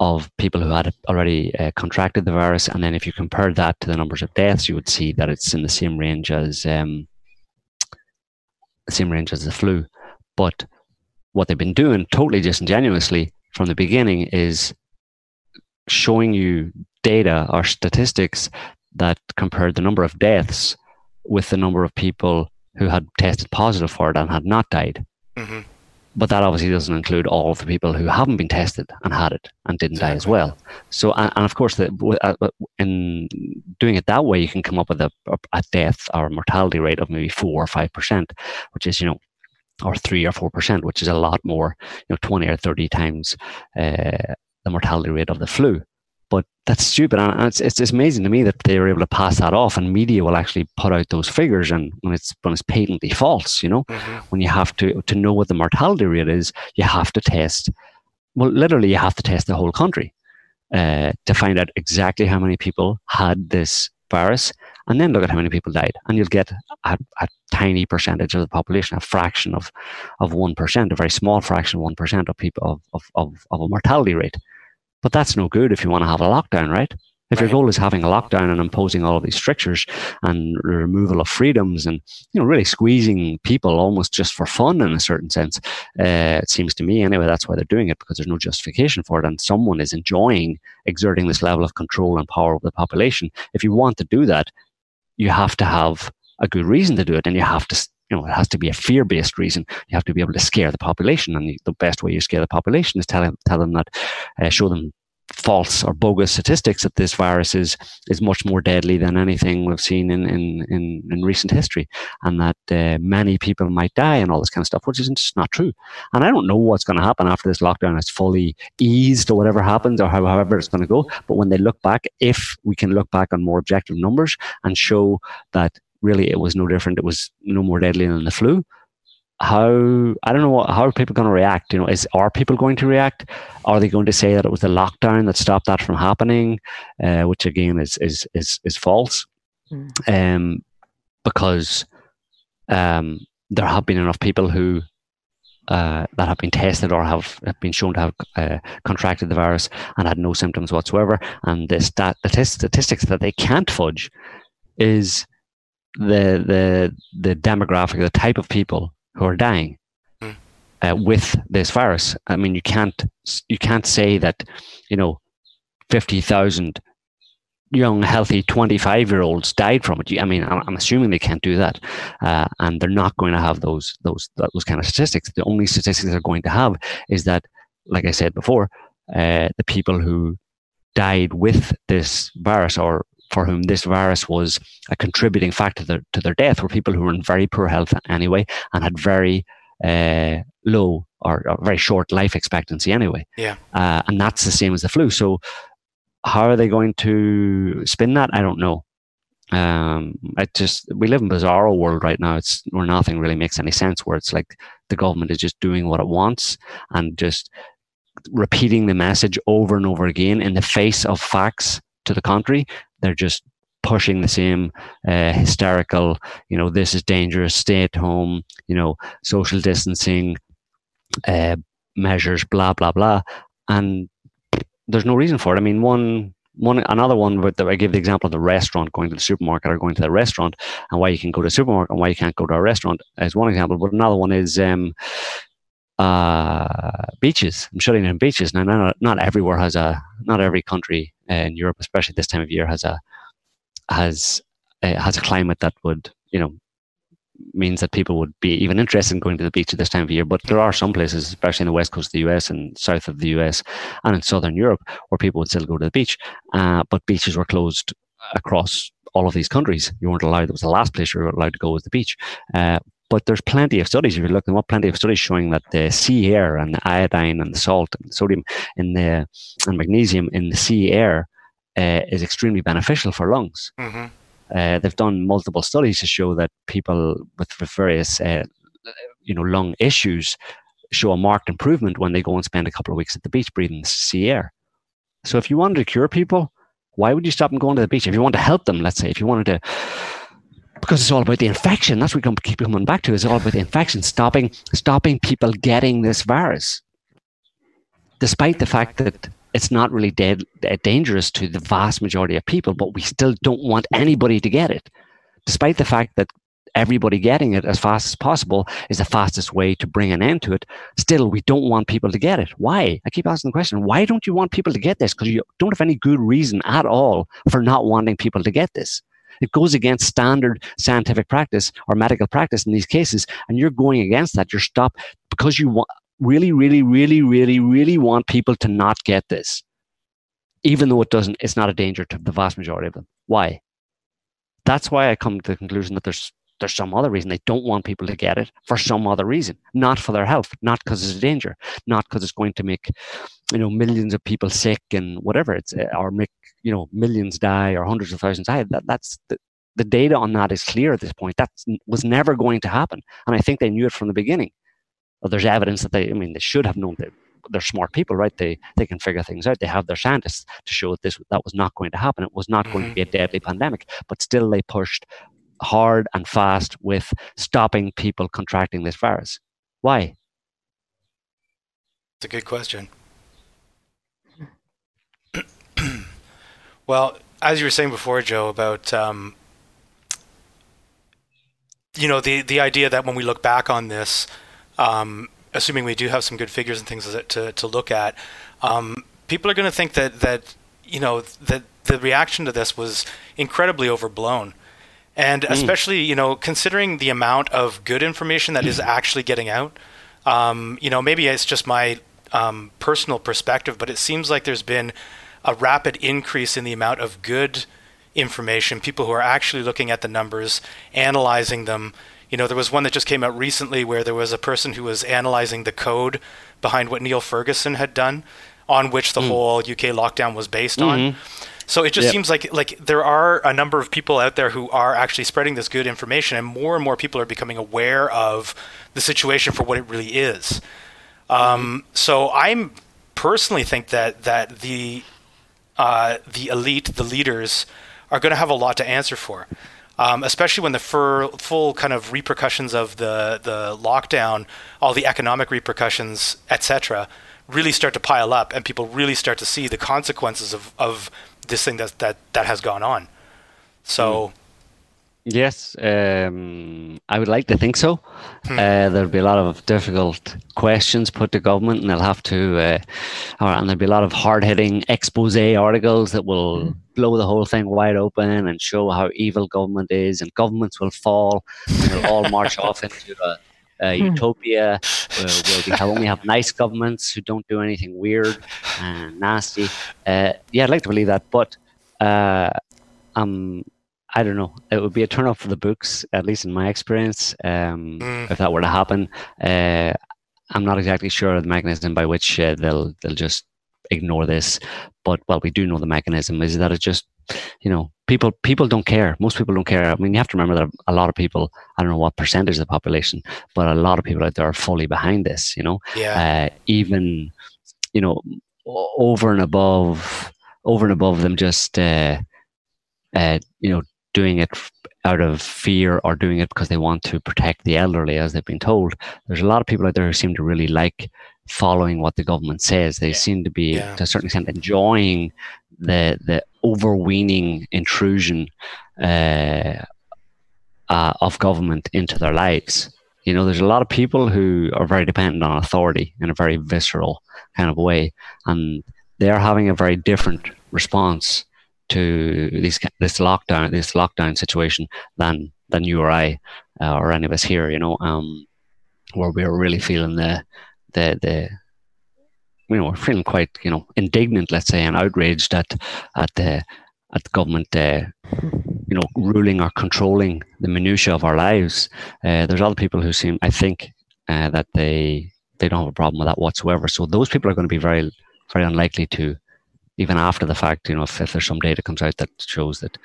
[SPEAKER 2] of people who had already uh, contracted the virus. And then if you compared that to the numbers of deaths, you would see that it's in the same range as um, the same range as the flu. But what they've been doing totally disingenuously from the beginning is showing you data or statistics that compared the number of deaths with the number of people who had tested positive for it and had not died. Mm-hmm. But that obviously doesn't include all of the people who haven't been tested and had it and didn't exactly. die as well. So, and, and of course, the, uh, uh, in doing it that way, you can come up with a, a death or mortality rate of maybe four or five percent, which is you know or three or four percent, which is a lot more, you know, twenty or thirty times uh, the mortality rate of the flu. But that's stupid, and it's, it's, it's amazing to me that they were able to pass that off, and media will actually put out those figures, and when it's when it's patently false, you know, mm-hmm. when you have to to know what the mortality rate is, you have to test. Well, literally, you have to test the whole country uh, to find out exactly how many people had this virus, and then look at how many people died, and you'll get a, a tiny percentage of the population, a fraction of of one percent, a very small fraction, one percent of people of, of, of, of a mortality rate. But that's no good if you want to have a lockdown, right? If right. your goal is having a lockdown and imposing all of these strictures and removal of freedoms and you know really squeezing people almost just for fun in a certain sense, uh, it seems to me anyway that's why they're doing it because there's no justification for it and someone is enjoying exerting this level of control and power over the population. If you want to do that, you have to have a good reason to do it and you have to you know, it has to be a fear-based reason. You have to be able to scare the population, and the best way you scare the population is tell tell them that, uh, show them false or bogus statistics that this virus is is much more deadly than anything we've seen in in, in, in recent history, and that uh, many people might die and all this kind of stuff, which is just not true. And I don't know what's going to happen after this lockdown is fully eased or whatever happens or however it's going to go. But when they look back, if we can look back on more objective numbers and show that really it was no different. It was no more deadly than the flu. How I don't know what, how are people going to react? You know, is are people going to react? Are they going to say that it was the lockdown that stopped that from happening, uh, which again is is is is false, mm. um, because um, there have been enough people who uh, that have been tested or have, have been shown to have uh, contracted the virus and had no symptoms whatsoever. And the, stat, the statistics that they can't fudge is the the the demographic, the type of people who are dying hmm. uh, with this virus. I mean, you can't you can't say that you know 50,000 young, healthy 25 year olds died from it. I mean, I'm, assuming they can't do that. Uh, and they're not going to have those, those, those kind of statistics. The only statistics they're going to have is that, like I said before, uh, the people who died with this virus or for whom this virus was a contributing factor to their, to their death were people who were in very poor health anyway and had very uh, low or, or, very short life expectancy anyway.
[SPEAKER 1] Yeah.
[SPEAKER 2] Uh, and that's the same as the flu. So how are they going to spin that? I don't know. Um, I just we live in bizarro world right now. It's where nothing really makes any sense. Where it's like the government is just doing what it wants and just repeating the message over and over again in the face of facts to the contrary. They're just pushing the same uh, hysterical, you know, this is dangerous, stay at home, you know, social distancing uh, measures, blah blah blah, and there's no reason for it. I mean, one one another one with the, I give the example of the restaurant going to the supermarket or going to the restaurant and why you can go to the supermarket and why you can't go to a restaurant as one example. But another one is um, uh, beaches. I'm shutting down beaches now. Not, not everywhere has a not every country in Europe, especially this time of year, has a has uh, has a climate that would you know means that people would be even interested in going to the beach at this time of year. But there are some places, especially in the west coast of the US and south of the US and in southern Europe, where people would still go to the beach. Uh, but beaches were closed across all of these countries. You weren't allowed. It was the last place you were allowed to go was the beach. Uh, but there's plenty of studies, if you look them up, plenty of studies showing that the sea air and the iodine and the salt and sodium in the and magnesium in the sea air uh, is extremely beneficial for lungs. Mm-hmm. Uh, they've done multiple studies to show that people with, with various, uh, you know, lung issues show a marked improvement when they go and spend a couple of weeks at the beach breathing the sea air. So if you wanted to cure people, why would you stop them going to the beach? If you want to help them, let's say, if you wanted to, because it's all about the infection. That's what we keep coming back to. It's all about the infection, stopping, stopping people getting this virus. Despite the fact that it's not really dead, uh, dangerous to the vast majority of people, but we still don't want anybody to get it, despite the fact that everybody getting it as fast as possible is the fastest way to bring an end to it. Still, we don't want people to get it. Why? I keep asking the question why don't you want people to get this? Because you don't have any good reason at all for not wanting people to get this. It goes against standard scientific practice or medical practice in these cases, and you're going against that. You're stopped because you want really, really, really, really, really want people to not get this, even though it doesn't, it's not a danger to the vast majority of them. Why? That's why I come to the conclusion that there's there's some other reason they don't want people to get it for some other reason, not for their health, not because it's a danger, not because it's going to make you know millions of people sick and whatever it's uh, or make you know millions die or hundreds of thousands die. That that's the, the data on that is clear at this point. That was never going to happen, and I think they knew it from the beginning well, there's evidence that they, I mean, they should have known that they're smart people, right? They they can figure things out. They have their scientists to show that this that was not going to happen. It was not going to mm-hmm. be a deadly pandemic, but still they pushed hard and fast with stopping people contracting this virus. Why?
[SPEAKER 1] It's a good question. well, as you were saying before, Joe, about um, you know the the idea that when we look back on this, um, assuming we do have some good figures and things to, to look at, um, people are going to think that, that, you know, that the reaction to this was incredibly overblown. And mm. especially, you know, considering the amount of good information that is actually getting out, um, you know, maybe it's just my um, personal perspective, but it seems like there's been a rapid increase in the amount of good information, people who are actually looking at the numbers, analyzing them, you know, there was one that just came out recently where there was a person who was analyzing the code behind what Neil Ferguson had done, on which the mm. whole UK lockdown was based mm-hmm. on. So it just yep. seems like like there are a number of people out there who are actually spreading this good information, and more and more people are becoming aware of the situation for what it really is. Um. So I'm personally think that that the uh, the elite, the leaders, are going to have a lot to answer for um, especially when the fur, full kind of repercussions of the the lockdown, all the economic repercussions, etc., really start to pile up, and people really start to see the consequences of, of this thing that that that has gone on. So,
[SPEAKER 2] Yes, um, I would like to think so. Hmm. Uh, there'll be a lot of difficult questions put to government, and they'll have to, uh, and there'll be a lot of hard-hitting expose articles that will hmm. blow the whole thing wide open and show how evil government is, and governments will fall, and they'll all march off into a, a hmm. utopia where, where we have only have nice governments who don't do anything weird and nasty. Uh, yeah, I'd like to believe that, but. Uh, um, I don't know. It would be a turn off for the books, at least in my experience. Um, mm. If that were to happen, uh, I'm not exactly sure of the mechanism by which uh, they'll they'll just ignore this. But well, we do know the mechanism is that it just, you know, people people don't care. Most people don't care. I mean, you have to remember that a lot of people. I don't know what percentage of the population, but a lot of people out there are fully behind this. You know,
[SPEAKER 1] yeah.
[SPEAKER 2] Uh, even, you know, over and above, over and above them just. Uh, uh, you know, doing it out of fear or doing it because they want to protect the elderly, as they've been told. There's a lot of people out there who seem to really like following what the government says. They yeah. seem to be, yeah. to a certain extent, enjoying the the overweening intrusion uh, uh, of government into their lives. You know, there's a lot of people who are very dependent on authority in a very visceral kind of way, and they're having a very different response to this this lockdown this lockdown situation than than you or I uh, or any of us here. You know, um, where we're really feeling the the the you know we're feeling quite you know indignant, let's say, and outraged at at the at the government. Uh, you know, ruling or controlling the minutiae of our lives. Uh, there's other people who seem, I think, uh, that they they don't have a problem with that whatsoever. So those people are going to be very very unlikely to even after the fact, you know, if, if there's some data comes out that shows that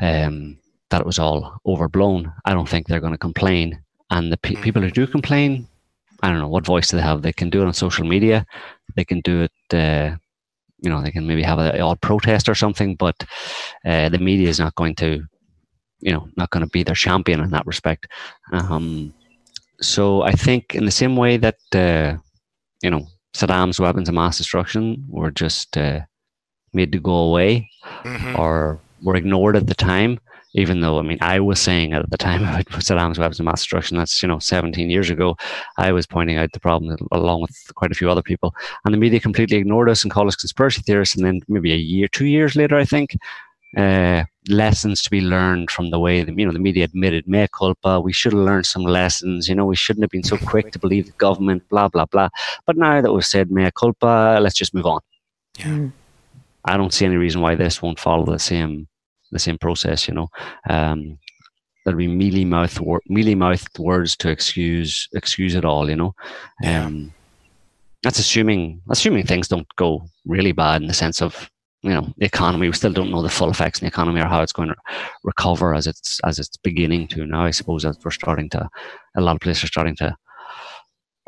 [SPEAKER 2] um, that it was all overblown, I don't think they're going to complain. And the pe- people who do complain, I don't know what voice do they have. They can do it on social media. They can do it. Uh, you know, they can maybe have an odd protest or something, but uh, the media is not going to, you know, not going to be their champion in that respect. Um, so I think in the same way that, uh, you know, Saddam's weapons of mass destruction were just uh, made to go away mm-hmm. or were ignored at the time. Even though, I mean, I was saying at the time about Saddam's weapons of mass destruction, that's, you know, 17 years ago, I was pointing out the problem along with quite a few other people. And the media completely ignored us and called us conspiracy theorists. And then maybe a year, two years later, I think, uh, lessons to be learned from the way the, you know the media admitted mea culpa. We should have learned some lessons. You know, we shouldn't have been so quick to believe the government. Blah blah blah. But now that we've said mea culpa, let's just move on.
[SPEAKER 1] Yeah. Mm.
[SPEAKER 2] I don't see any reason why this won't follow the same the same process. You know, um, there'll be mealy mouth wor- mealy mouthed words to excuse excuse it all. You know, um, that's assuming assuming things don't go really bad in the sense of you know the economy. We still don't know the full effects in the economy or how it's going to recover as it's as it's beginning to now. I suppose as we're starting to, a lot of places are starting to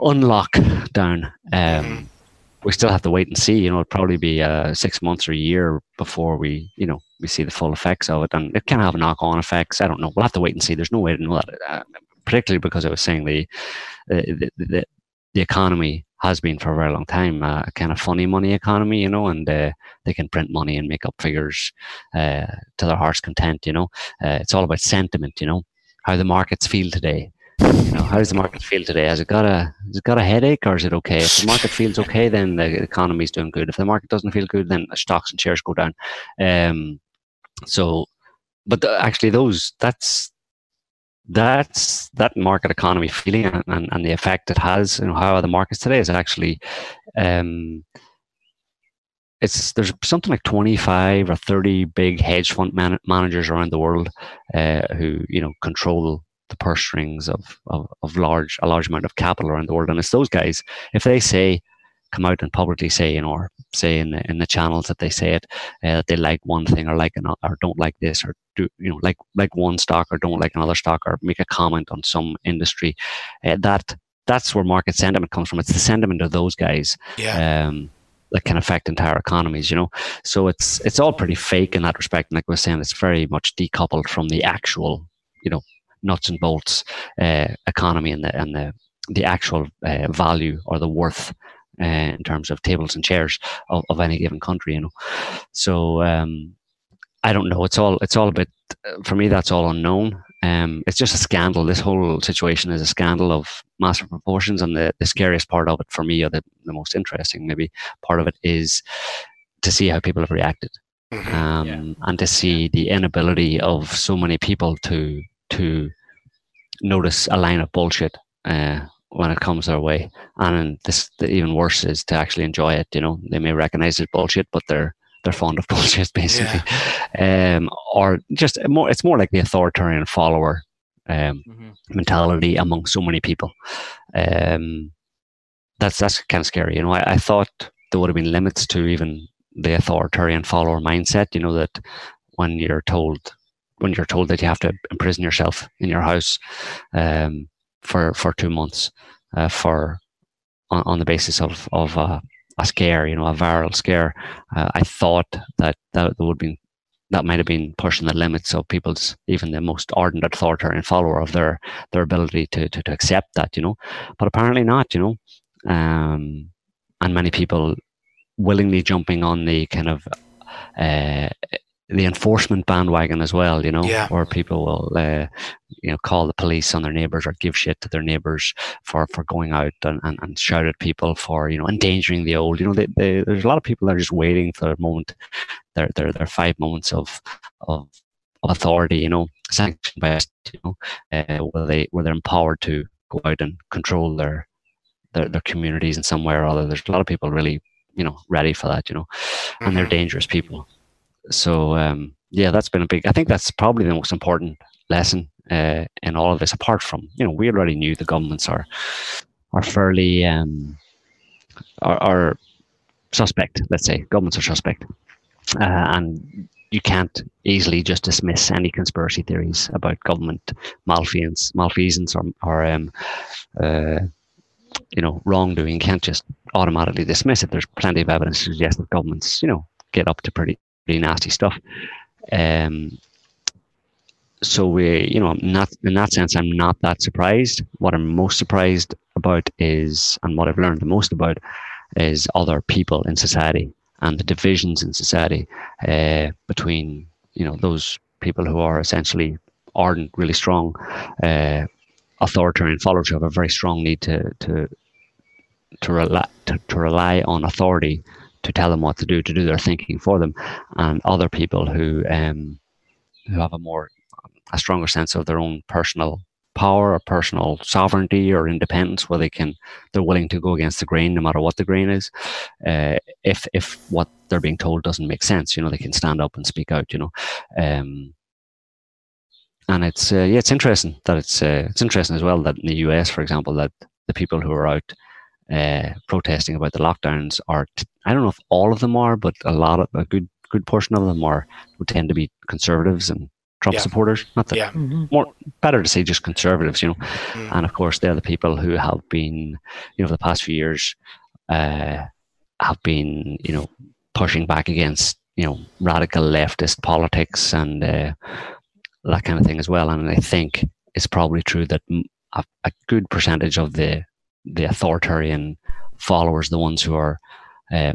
[SPEAKER 2] unlock down. Um, mm-hmm. we still have to wait and see. You know, it'll probably be uh, six months or a year before we, you know, we see the full effects of it, and it can have knock-on effects. I don't know. We'll have to wait and see. There's no way to know that, uh, particularly because I was saying the, uh, the, the the economy has been for a very long time uh, a kind of funny money economy, you know, and uh, they can print money and make up figures uh, to their heart's content, you know. Uh, it's all about sentiment, you know, how the markets feel today. You know, how does the market feel today? Has it got a has it got a headache or is it okay? If the market feels okay, then the economy is doing good. If the market doesn't feel good, then stocks and shares go down. Um, so, but the, actually, those that's that's that market economy feeling and, and, and, the effect it has you know how are the markets today is actually um, it's there's something like 25 or 30 big hedge fund man- managers around the world uh, who you know control the purse strings of, of, of large a large amount of capital around the world. And it's those guys if they say come out and publicly say, you know, or say in the, in the channels that they say it, uh, that they like one thing or like another, or don't like this, or do you know like like one stock or don't like another stock, or make a comment on some industry. Uh, that that's where market sentiment comes from. It's the sentiment of those guys.
[SPEAKER 1] Yeah. Um,
[SPEAKER 2] that can affect entire economies, you know. So it's it's all pretty fake in that respect. And like I was saying, it's very much decoupled from the actual, you know, nuts and bolts uh, economy and the and the the actual uh, value or the worth uh, in terms of tables and chairs of, of any given country, you know. So um, I don't know. It's all it's all a bit for me. That's all unknown. Um, it's just a scandal. This whole situation is a scandal of massive proportions, and the, the scariest part of it for me, or the, the most interesting maybe part of it, is to see how people have reacted, mm-hmm. um, yeah. and to see the inability of so many people to to notice a line of bullshit uh, when it comes their way. And this, the even worse is to actually enjoy it. You know, they may recognize it's bullshit, but they're they're fond of bullshit basically, yeah. um, or just more. It's more like the authoritarian follower um, mm-hmm. mentality among so many people. Um, that's that's kind of scary. You know, I, I thought there would have been limits to even the authoritarian follower mindset. You know that when you're told when you're told that you have to imprison yourself in your house um, for for two months uh, for on, on, the basis of of uh, a scare, you know, a viral scare. Uh, I thought that that would be that might have been pushing the limits of people's even the most ardent authoritarian follower of their their ability to to, to accept that, you know, but apparently not, you know, um, and many people willingly jumping on the kind of uh, the enforcement bandwagon as well, you know,
[SPEAKER 1] yeah.
[SPEAKER 2] where people will, uh, you know, call the police on their neighbors or give shit to their neighbors for, for going out and, and, and shout at people for, you know, endangering the old. You know, they, they, there's a lot of people that are just waiting for their moment, their, their, their five moments of, of, authority, you know, sanctioned by us, you know, uh, where they, where they're empowered to go out and control their, their, their communities in some way or other. There's a lot of people really, you know, ready for that, you know, and mm-hmm. they're dangerous people so um, yeah, that's been a big. I think that's probably the most important lesson uh, in all of this. Apart from you know, we already knew the governments are are fairly um, are, are suspect. Let's say governments are suspect, uh, and you can't easily just dismiss any conspiracy theories about government malfeasance, malfeasance or, or um, uh, you know wrongdoing. You can't just automatically dismiss it. There's plenty of evidence to suggest that governments, you know, get up to pretty really nasty stuff. Um, so we, you know, not in that sense, I'm not that surprised. What I'm most surprised about is, and what I've learned the most about, is other people in society and the divisions in society uh, between, you know, those people who are essentially ardent, really strong, uh, authoritarian followers who have a very strong need to to to rely to, to rely on authority to tell them what to do, to do their thinking for them, and other people who um, who have a more a stronger sense of their own personal power or personal sovereignty or independence, where they can they're willing to go against the grain no matter what the grain is. Uh, if if what they're being told doesn't make sense, you know, they can stand up and speak out. You know. Um, and it's uh, yeah, it's interesting that it's uh, it's interesting as well that in the US, for example, that the people who are out uh, protesting about the lockdowns are I don't know if all of them are, but a lot of a good good portion of them are would tend to be conservatives and Trump yeah. supporters. Not that
[SPEAKER 1] yeah.
[SPEAKER 2] Mm-hmm. more better to say just conservatives, you know. Mm. And of course, they're the people who have been, you know, for the past few years, uh, have been, you know, pushing back against, you know, radical leftist politics and uh, that kind of thing as well. And I think it's probably true that a, a good percentage of the the authoritarian followers, the ones who are uh,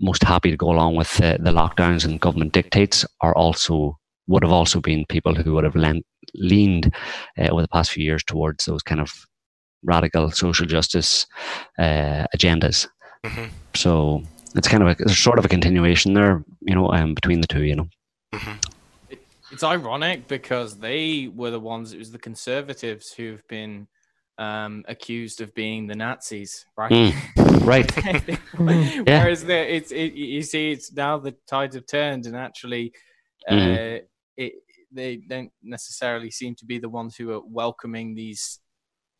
[SPEAKER 2] most happy to go along with uh, the lockdowns and government dictates, are also would have also been people who would have lent, leaned uh, over the past few years towards those kind of radical social justice uh, agendas. Mm-hmm. So it's kind of a sort of a continuation there, you know, um, between the two, you know. Mm-hmm.
[SPEAKER 5] it's ironic because they were the ones. It was the conservatives who've been um, accused of being the Nazis, right?
[SPEAKER 2] Mm, right.
[SPEAKER 5] Whereas yeah. it's it, you see, it's now the tides have turned, and actually, uh, mm. It they don't necessarily seem to be the ones who are welcoming these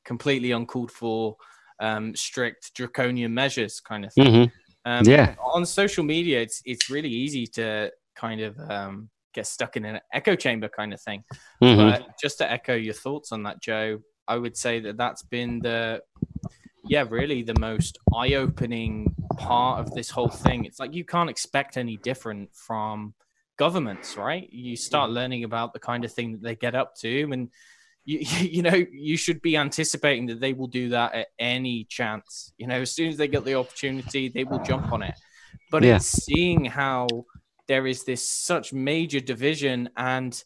[SPEAKER 5] completely uncalled for, um, strict draconian measures, kind of thing.
[SPEAKER 2] Mm-hmm. Um, yeah.
[SPEAKER 5] On social media, it's it's really easy to kind of um, get stuck in an echo chamber kind of thing. Mm-hmm. But just to echo your thoughts on that, Joe, I would say that that's been the yeah, really the most eye-opening part of this whole thing. It's like you can't expect any different from governments, right? You start learning about the kind of thing that they get up to, and you you know you should be anticipating that they will do that at any chance. You know, as soon as they get the opportunity, they will jump on it. But yeah. it's seeing how there is this such major division and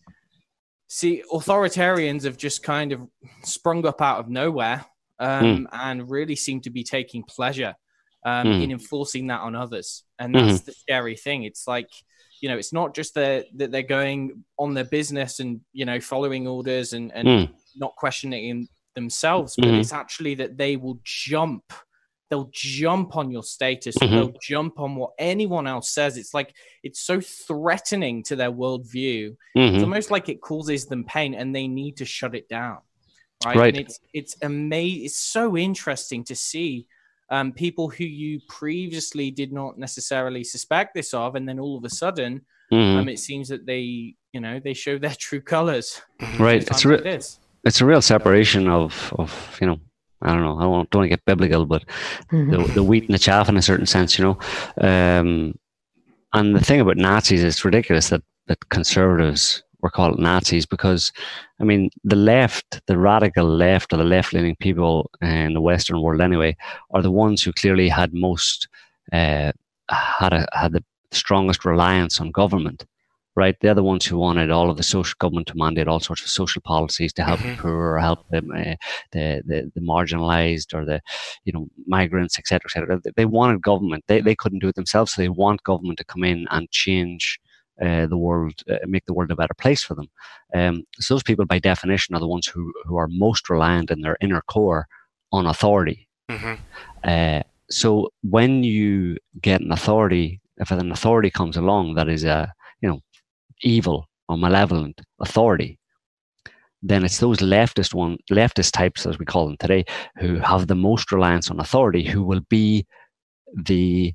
[SPEAKER 5] see authoritarians have just kind of sprung up out of nowhere um, mm. and really seem to be taking pleasure um, mm. in enforcing that on others and that's mm. the scary thing it's like you know it's not just that they're going on their business and you know following orders and, and hmm. not questioning themselves but hmm. it's actually that they will jump they'll jump on your status mm-hmm. they'll jump on what anyone else says it's like it's so threatening to their worldview mm-hmm. it's almost like it causes them pain and they need to shut it down right, right. And it's it's amazing it's so interesting to see um, people who you previously did not necessarily suspect this of and then all of a sudden mm-hmm. um, it seems that they you know they show their true colors
[SPEAKER 2] right it's a re- it's a real separation of of you know I don't know. I don't, want to get biblical, but mm-hmm. the, the wheat and the chaff in a certain sense, you know. Um, and the thing about Nazis, it's ridiculous that, that conservatives were called Nazis because, I mean, the left, the radical left, or the left leaning people in the Western world anyway, are the ones who clearly had most, uh, had, a, had the strongest reliance on government right? They're the ones who wanted all of the social government to mandate all sorts of social policies to help mm-hmm. the poor or help them, uh, the, the, the marginalized or the you know migrants, etc., etc. They wanted government. They they couldn't do it themselves, so they want government to come in and change. Uh, the world, uh, make the world a better place for them. Um, so those people, by definition, are the ones who who are most reliant in their inner core on authority. Mm-hmm. Uh, so when you get an authority, if an authority comes along that is a you know evil or malevolent authority, then it's those leftist one leftist types, as we call them today, who have the most reliance on authority, who will be the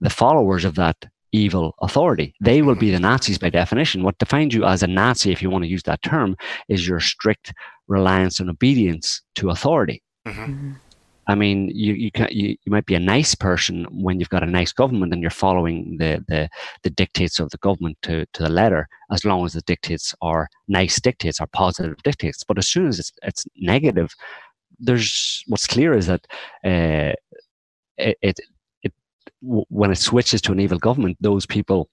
[SPEAKER 2] the followers of that evil authority. They will be the Nazis by definition. What defines you as a Nazi, if you want to use that term, is your strict reliance and obedience to authority. Mm-hmm. mm-hmm. I mean, you you, can, you you might be a nice person when you've got a nice government and you're following the the, the dictates of the government to, to the letter, as long as the dictates are nice dictates, are positive dictates. But as soon as it's it's negative, there's what's clear is that uh, it, it when it switches to an evil government, those people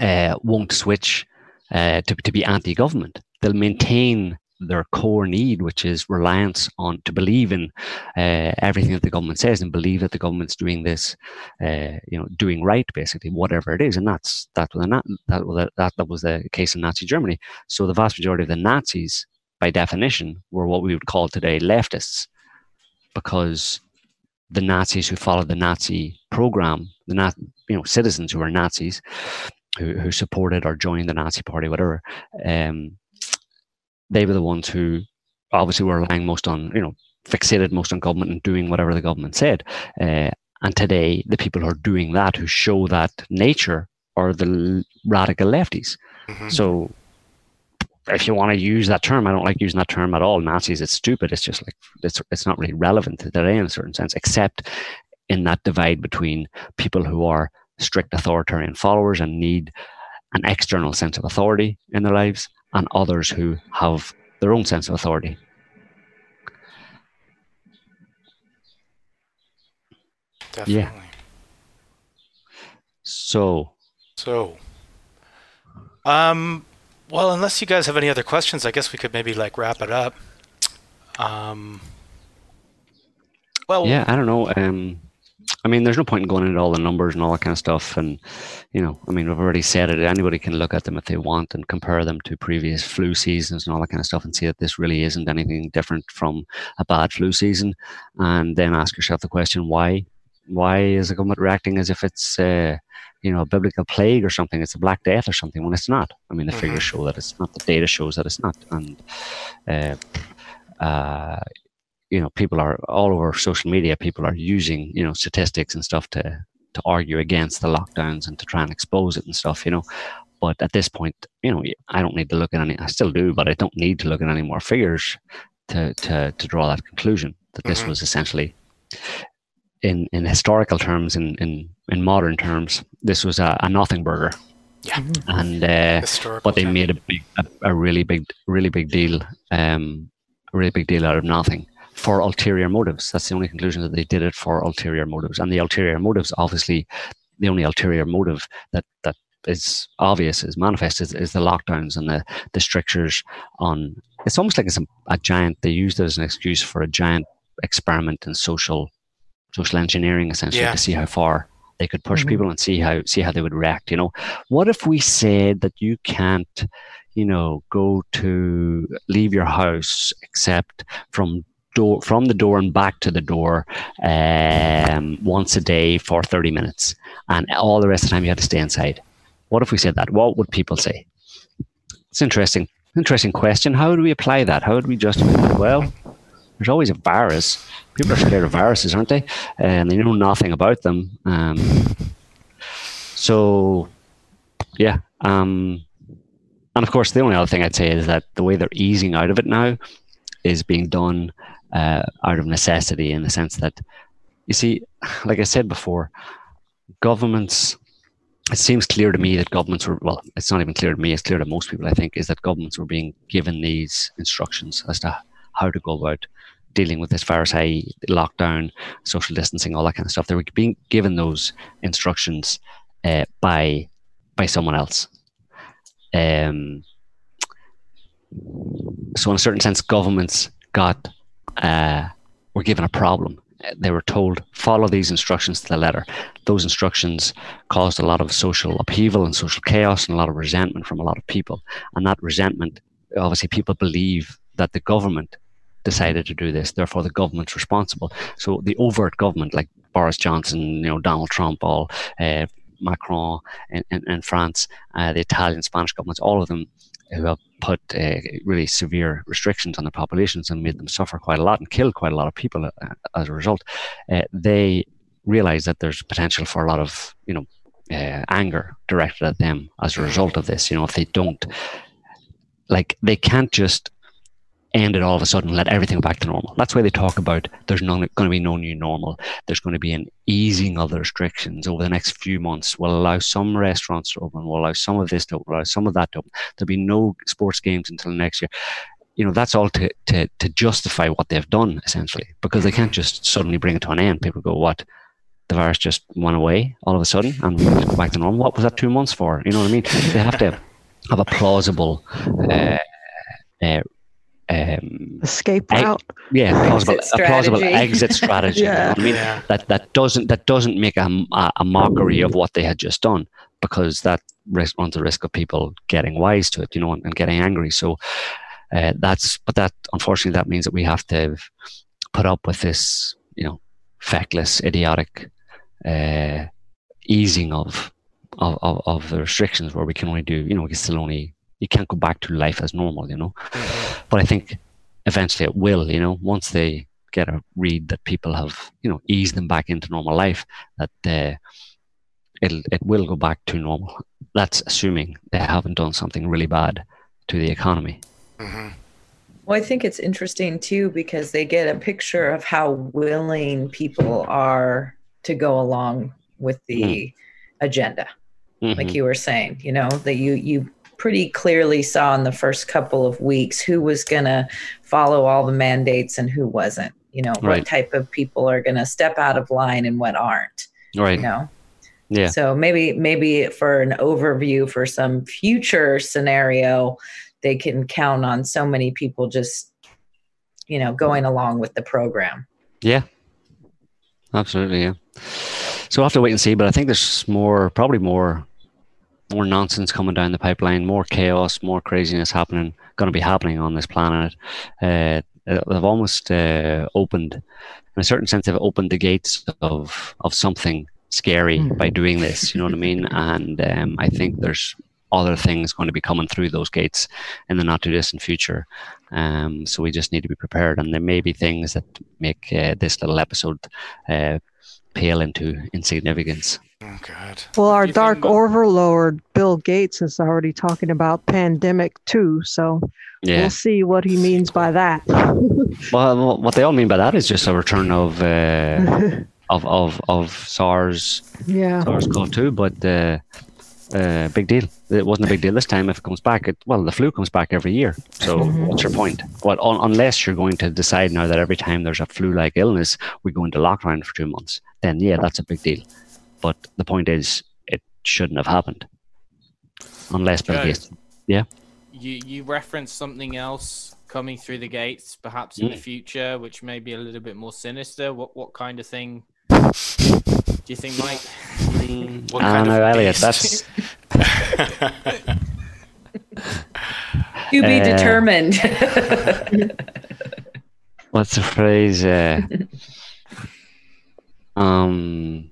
[SPEAKER 2] uh, won't switch uh, to to be anti-government. They'll maintain their core need, which is reliance on to believe in uh, everything that the government says and believe that the government's doing this, uh, you know, doing right, basically, whatever it is, and that's that was that that, that was the case in Nazi Germany. So the vast majority of the Nazis, by definition, were what we would call today leftists, because the Nazis who followed the Nazi program, the Nat, you know, citizens who were Nazis, who, who supported or joined the Nazi party, whatever. Um, they were the ones who obviously were relying most on, you know, fixated most on government and doing whatever the government said. Uh, and today, the people who are doing that, who show that nature, are the radical lefties. Mm-hmm. So, if you want to use that term, I don't like using that term at all. Nazis, it's stupid. It's just like it's it's not really relevant today in a certain sense, except in that divide between people who are strict authoritarian followers and need an external sense of authority in their lives, and others who have their own sense of authority.
[SPEAKER 1] Definitely. Yeah.
[SPEAKER 2] So.
[SPEAKER 1] So. Um. Well, unless you guys have any other questions, I guess we could maybe like wrap it up. Um.
[SPEAKER 2] Well. Yeah, I don't know. Um. I mean, there's no point in going into all the numbers and all that kind of stuff. And, you know, I mean, we've already said it. Anybody can look at them if they want and compare them to previous flu seasons and all that kind of stuff and see that this really isn't anything different from a bad flu season. And then ask yourself the question, why? Why is the government reacting as if it's, uh, you know, a biblical plague or something? It's a black death or something when it's not. I mean, the mm-hmm. figures show that it's not. The data shows that it's not. And, uh, uh, you know people are all over social media people are using you know statistics and stuff to to argue against the lockdowns and to try and expose it and stuff you know but at this point you know i don't need to look at any i still do but i don't need to look at any more figures to to, to draw that conclusion that this mm-hmm. was essentially in in historical terms in in, in modern terms this was a, a nothing burger
[SPEAKER 1] yeah.
[SPEAKER 2] And uh, but they made a big, a, a, really big, really big deal, um, a really big deal out of nothing for ulterior motives. That's the only conclusion that they did it for ulterior motives. And the ulterior motives, obviously, the only ulterior motive that that is obvious, is manifest, is, is the lockdowns and the, the strictures on. It's almost like it's a, a giant. They used it as an excuse for a giant experiment in social social engineering, essentially, yeah. to see how far they could push mm-hmm. people and see how see how they would react. You know, what if we said that you can't, you know, go to leave your house except from door from the door and back to the door um, once a day for 30 minutes and all the rest of the time you had to stay inside what if we said that what would people say it's interesting interesting question how do we apply that how do we justify that well there's always a virus. People are scared of viruses aren't they? And they know nothing about them. Um, so yeah um, and of course the only other thing i'd say is that the way they're easing out of it now is being done uh, out of necessity in the sense that, you see, like I said before, governments, it seems clear to me that governments were, well, it's not even clear to me, it's clear to most people, I think, is that governments were being given these instructions as to how to go about dealing with this virus, i.e., lockdown, social distancing, all that kind of stuff. They were being given those instructions uh, by by someone else. Um, so, in a certain sense, governments got uh, were given a problem. They were told, follow these instructions to the letter. Those instructions caused a lot of social upheaval and social chaos and a lot of resentment from a lot of people. And that resentment, obviously, people believe that the government decided to do this. Therefore, the government's responsible. So the overt government, like Boris Johnson, you know, Donald Trump, all uh, Macron in France, uh, the Italian, Spanish governments, all of them who have put uh, really severe restrictions on the populations and made them suffer quite a lot and killed quite a lot of people uh, as a result, uh, they realize that there's potential for a lot of you know uh, anger directed at them as a result of this. You know, if they don't, like, they can't just end it all of a sudden, let everything back to normal. That's why they talk about there's no, going to be no new normal. There's going to be an easing of the restrictions over the next few months. We'll allow some restaurants to open. We'll allow some of this to open. We'll allow some of that to open. There'll be no sports games until next year. You know, that's all to, to, to justify what they've done, essentially, because they can't just suddenly bring it to an end. People go, what? The virus just went away all of a sudden and we go back to normal. What was that two months for? You know what I mean? They have to have a plausible uh, uh,
[SPEAKER 3] um, escape route.
[SPEAKER 2] yeah, plausible, a plausible exit strategy. yeah. You know I mean, yeah. that that doesn't that doesn't make a, a, mockery of what they had just done because that risk, runs the risk of people getting wise to it, you know, and, and getting angry. So uh, that's but that unfortunately that means that we have to put up with this, you know, feckless, idiotic uh, easing of, of of of the restrictions where we can only do, you know, we can still only you can't go back to life as normal, you know. Mm-hmm. But I think eventually it will, you know, once they get a read that people have, you know, eased them back into normal life, that uh, it'll it will go back to normal. That's assuming they haven't done something really bad to the economy.
[SPEAKER 4] Mm-hmm. Well, I think it's interesting too because they get a picture of how willing people are to go along with the mm. agenda. Mm-hmm. Like you were saying, you know, that you you pretty clearly saw in the first couple of weeks who was going to follow all the mandates and who wasn't. You know, right. what type of people are going to step out of line and what aren't.
[SPEAKER 2] Right.
[SPEAKER 4] You know.
[SPEAKER 2] Yeah.
[SPEAKER 4] So maybe maybe for an overview for some future scenario, they can count on so many people just you know going along with the program.
[SPEAKER 2] Yeah. Absolutely, yeah. So we'll have to wait and see, but I think there's more, probably more more nonsense coming down the pipeline, more chaos, more craziness happening, going to be happening on this planet. Uh, they've almost uh, opened, in a certain sense, they've opened the gates of of something scary mm-hmm. by doing this. You know what I mean? And um, I think there's other things going to be coming through those gates in the not too distant future. Um, so we just need to be prepared. And there may be things that make uh, this little episode uh, pale into insignificance.
[SPEAKER 1] Oh God.
[SPEAKER 3] Well, our dark overlord Bill Gates is already talking about pandemic two, so yeah. we'll see what he means by that.
[SPEAKER 2] well, what they all mean by that is just a return of uh, of of of SARS.
[SPEAKER 3] Yeah.
[SPEAKER 2] SARS-CoV-2, but uh, uh, big deal. It wasn't a big deal this time. If it comes back, it, well, the flu comes back every year. So mm-hmm. what's your point? Well, un- unless you're going to decide now that every time there's a flu-like illness, we go into lockdown for two months, then yeah, that's a big deal. But the point is, it shouldn't have happened. unless Bill Gates. Yeah.
[SPEAKER 5] You you referenced something else coming through the gates, perhaps in mm. the future, which may be a little bit more sinister. What what kind of thing do you think, Mike?
[SPEAKER 2] Mm, what I don't know, Elliot. That's
[SPEAKER 4] to be uh, determined.
[SPEAKER 2] what's the phrase? Uh, um,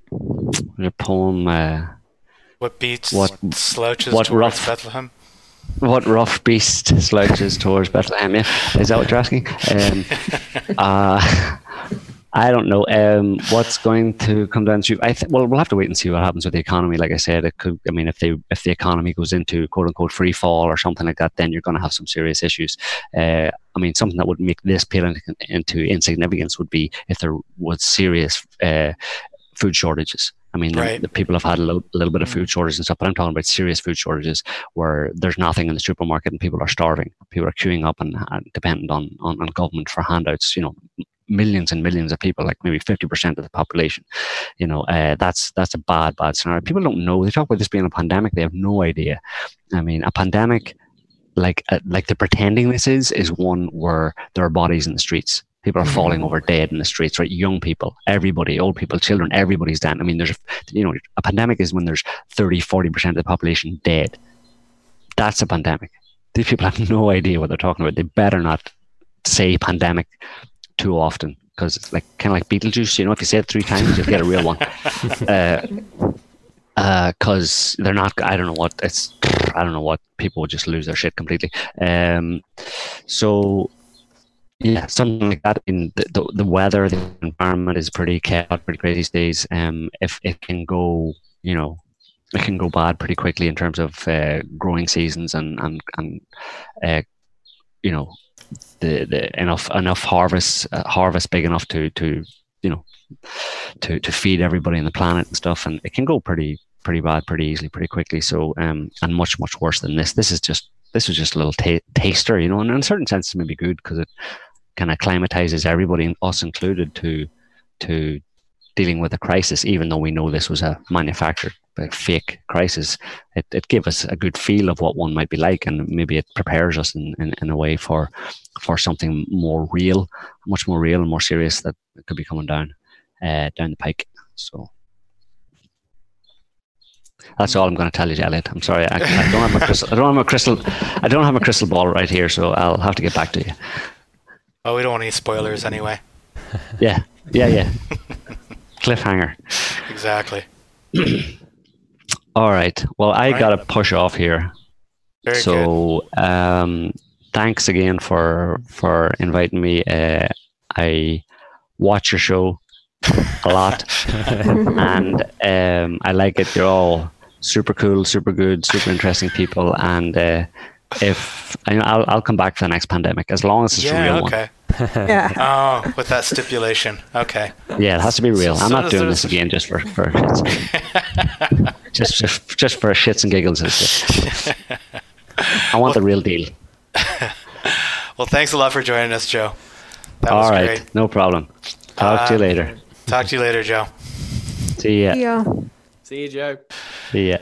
[SPEAKER 2] the poem. Uh,
[SPEAKER 1] what beats what slouches what towards rough, Bethlehem?
[SPEAKER 2] What rough beast slouches towards Bethlehem? Yeah, is that what you're asking? Um, uh, I don't know um, what's going to come down to. I th- well, we'll have to wait and see what happens with the economy. Like I said, it could. I mean, if they if the economy goes into quote unquote free fall or something like that, then you're going to have some serious issues. Uh, I mean, something that would make this pale into, into insignificance would be if there was serious uh, food shortages. I mean, right. the, the, people have had a little, little, bit of food shortages and stuff, but I'm talking about serious food shortages where there's nothing in the supermarket and people are starving. People are queuing up and, and dependent on, on, on government for handouts. You know, millions and millions of people, like maybe 50% of the population. You know, uh, that's that's a bad, bad scenario. People don't know. They talk about this being a pandemic. They have no idea. I mean, a pandemic, like uh, like the pretending this is, is one where there are bodies in the streets. People are falling mm-hmm. over dead in the streets, right? Young people, everybody, old people, children, everybody's dead. I mean, there's, you know, a pandemic is when there's 30, 40% of the population dead. That's a pandemic. These people have no idea what they're talking about. They better not say pandemic too often because it's like kind of like Beetlejuice. You know, if you say it three times, you'll get a real one. Because uh, uh, they're not. I don't know what it's. I don't know what people would just lose their shit completely. Um, so yeah, something like that. In the, the, the weather, the environment is pretty chaotic, pretty crazy these days. Um, if it can go, you know, it can go bad pretty quickly in terms of uh, growing seasons and and and uh, you know the, the enough enough harvest uh, harvest big enough to to you know to to feed everybody on the planet and stuff and it can go pretty pretty bad pretty easily pretty quickly. So um and much much worse than this. This is just this was just a little ta- taster you know and in a certain sense it may be good because it kind of climatizes everybody us included to to dealing with a crisis even though we know this was a manufactured fake crisis, it, it gave us a good feel of what one might be like, and maybe it prepares us in, in, in a way for for something more real, much more real and more serious that could be coming down uh, down the pike. So that's all I'm going to tell you, Elliot. I'm sorry, I, I don't have a crystal. I don't have my crystal. I don't have my crystal ball right here, so I'll have to get back to you.
[SPEAKER 1] Oh, we don't want any spoilers anyway.
[SPEAKER 2] Yeah, yeah, yeah. Cliffhanger.
[SPEAKER 1] Exactly.
[SPEAKER 2] All right. Well, I right. got to push off here.
[SPEAKER 1] Very
[SPEAKER 2] so, um, thanks again for for inviting me. Uh, I watch your show a lot, and um, I like it. You're all super cool, super good, super interesting people, and uh, if I, will I'll come back for the next pandemic as long as it's yeah, a real okay. one.
[SPEAKER 3] yeah.
[SPEAKER 1] Oh, with that stipulation. Okay.
[SPEAKER 2] Yeah, it has to be real. So, I'm not doing this again just for for just, just just for shits and giggles. I want well, the real deal.
[SPEAKER 1] well, thanks a lot for joining us, Joe.
[SPEAKER 2] That All right, great. no problem. Talk uh, to you later.
[SPEAKER 1] Talk to you later, Joe.
[SPEAKER 2] See ya.
[SPEAKER 3] See ya.
[SPEAKER 5] See you, Joe.
[SPEAKER 2] See ya.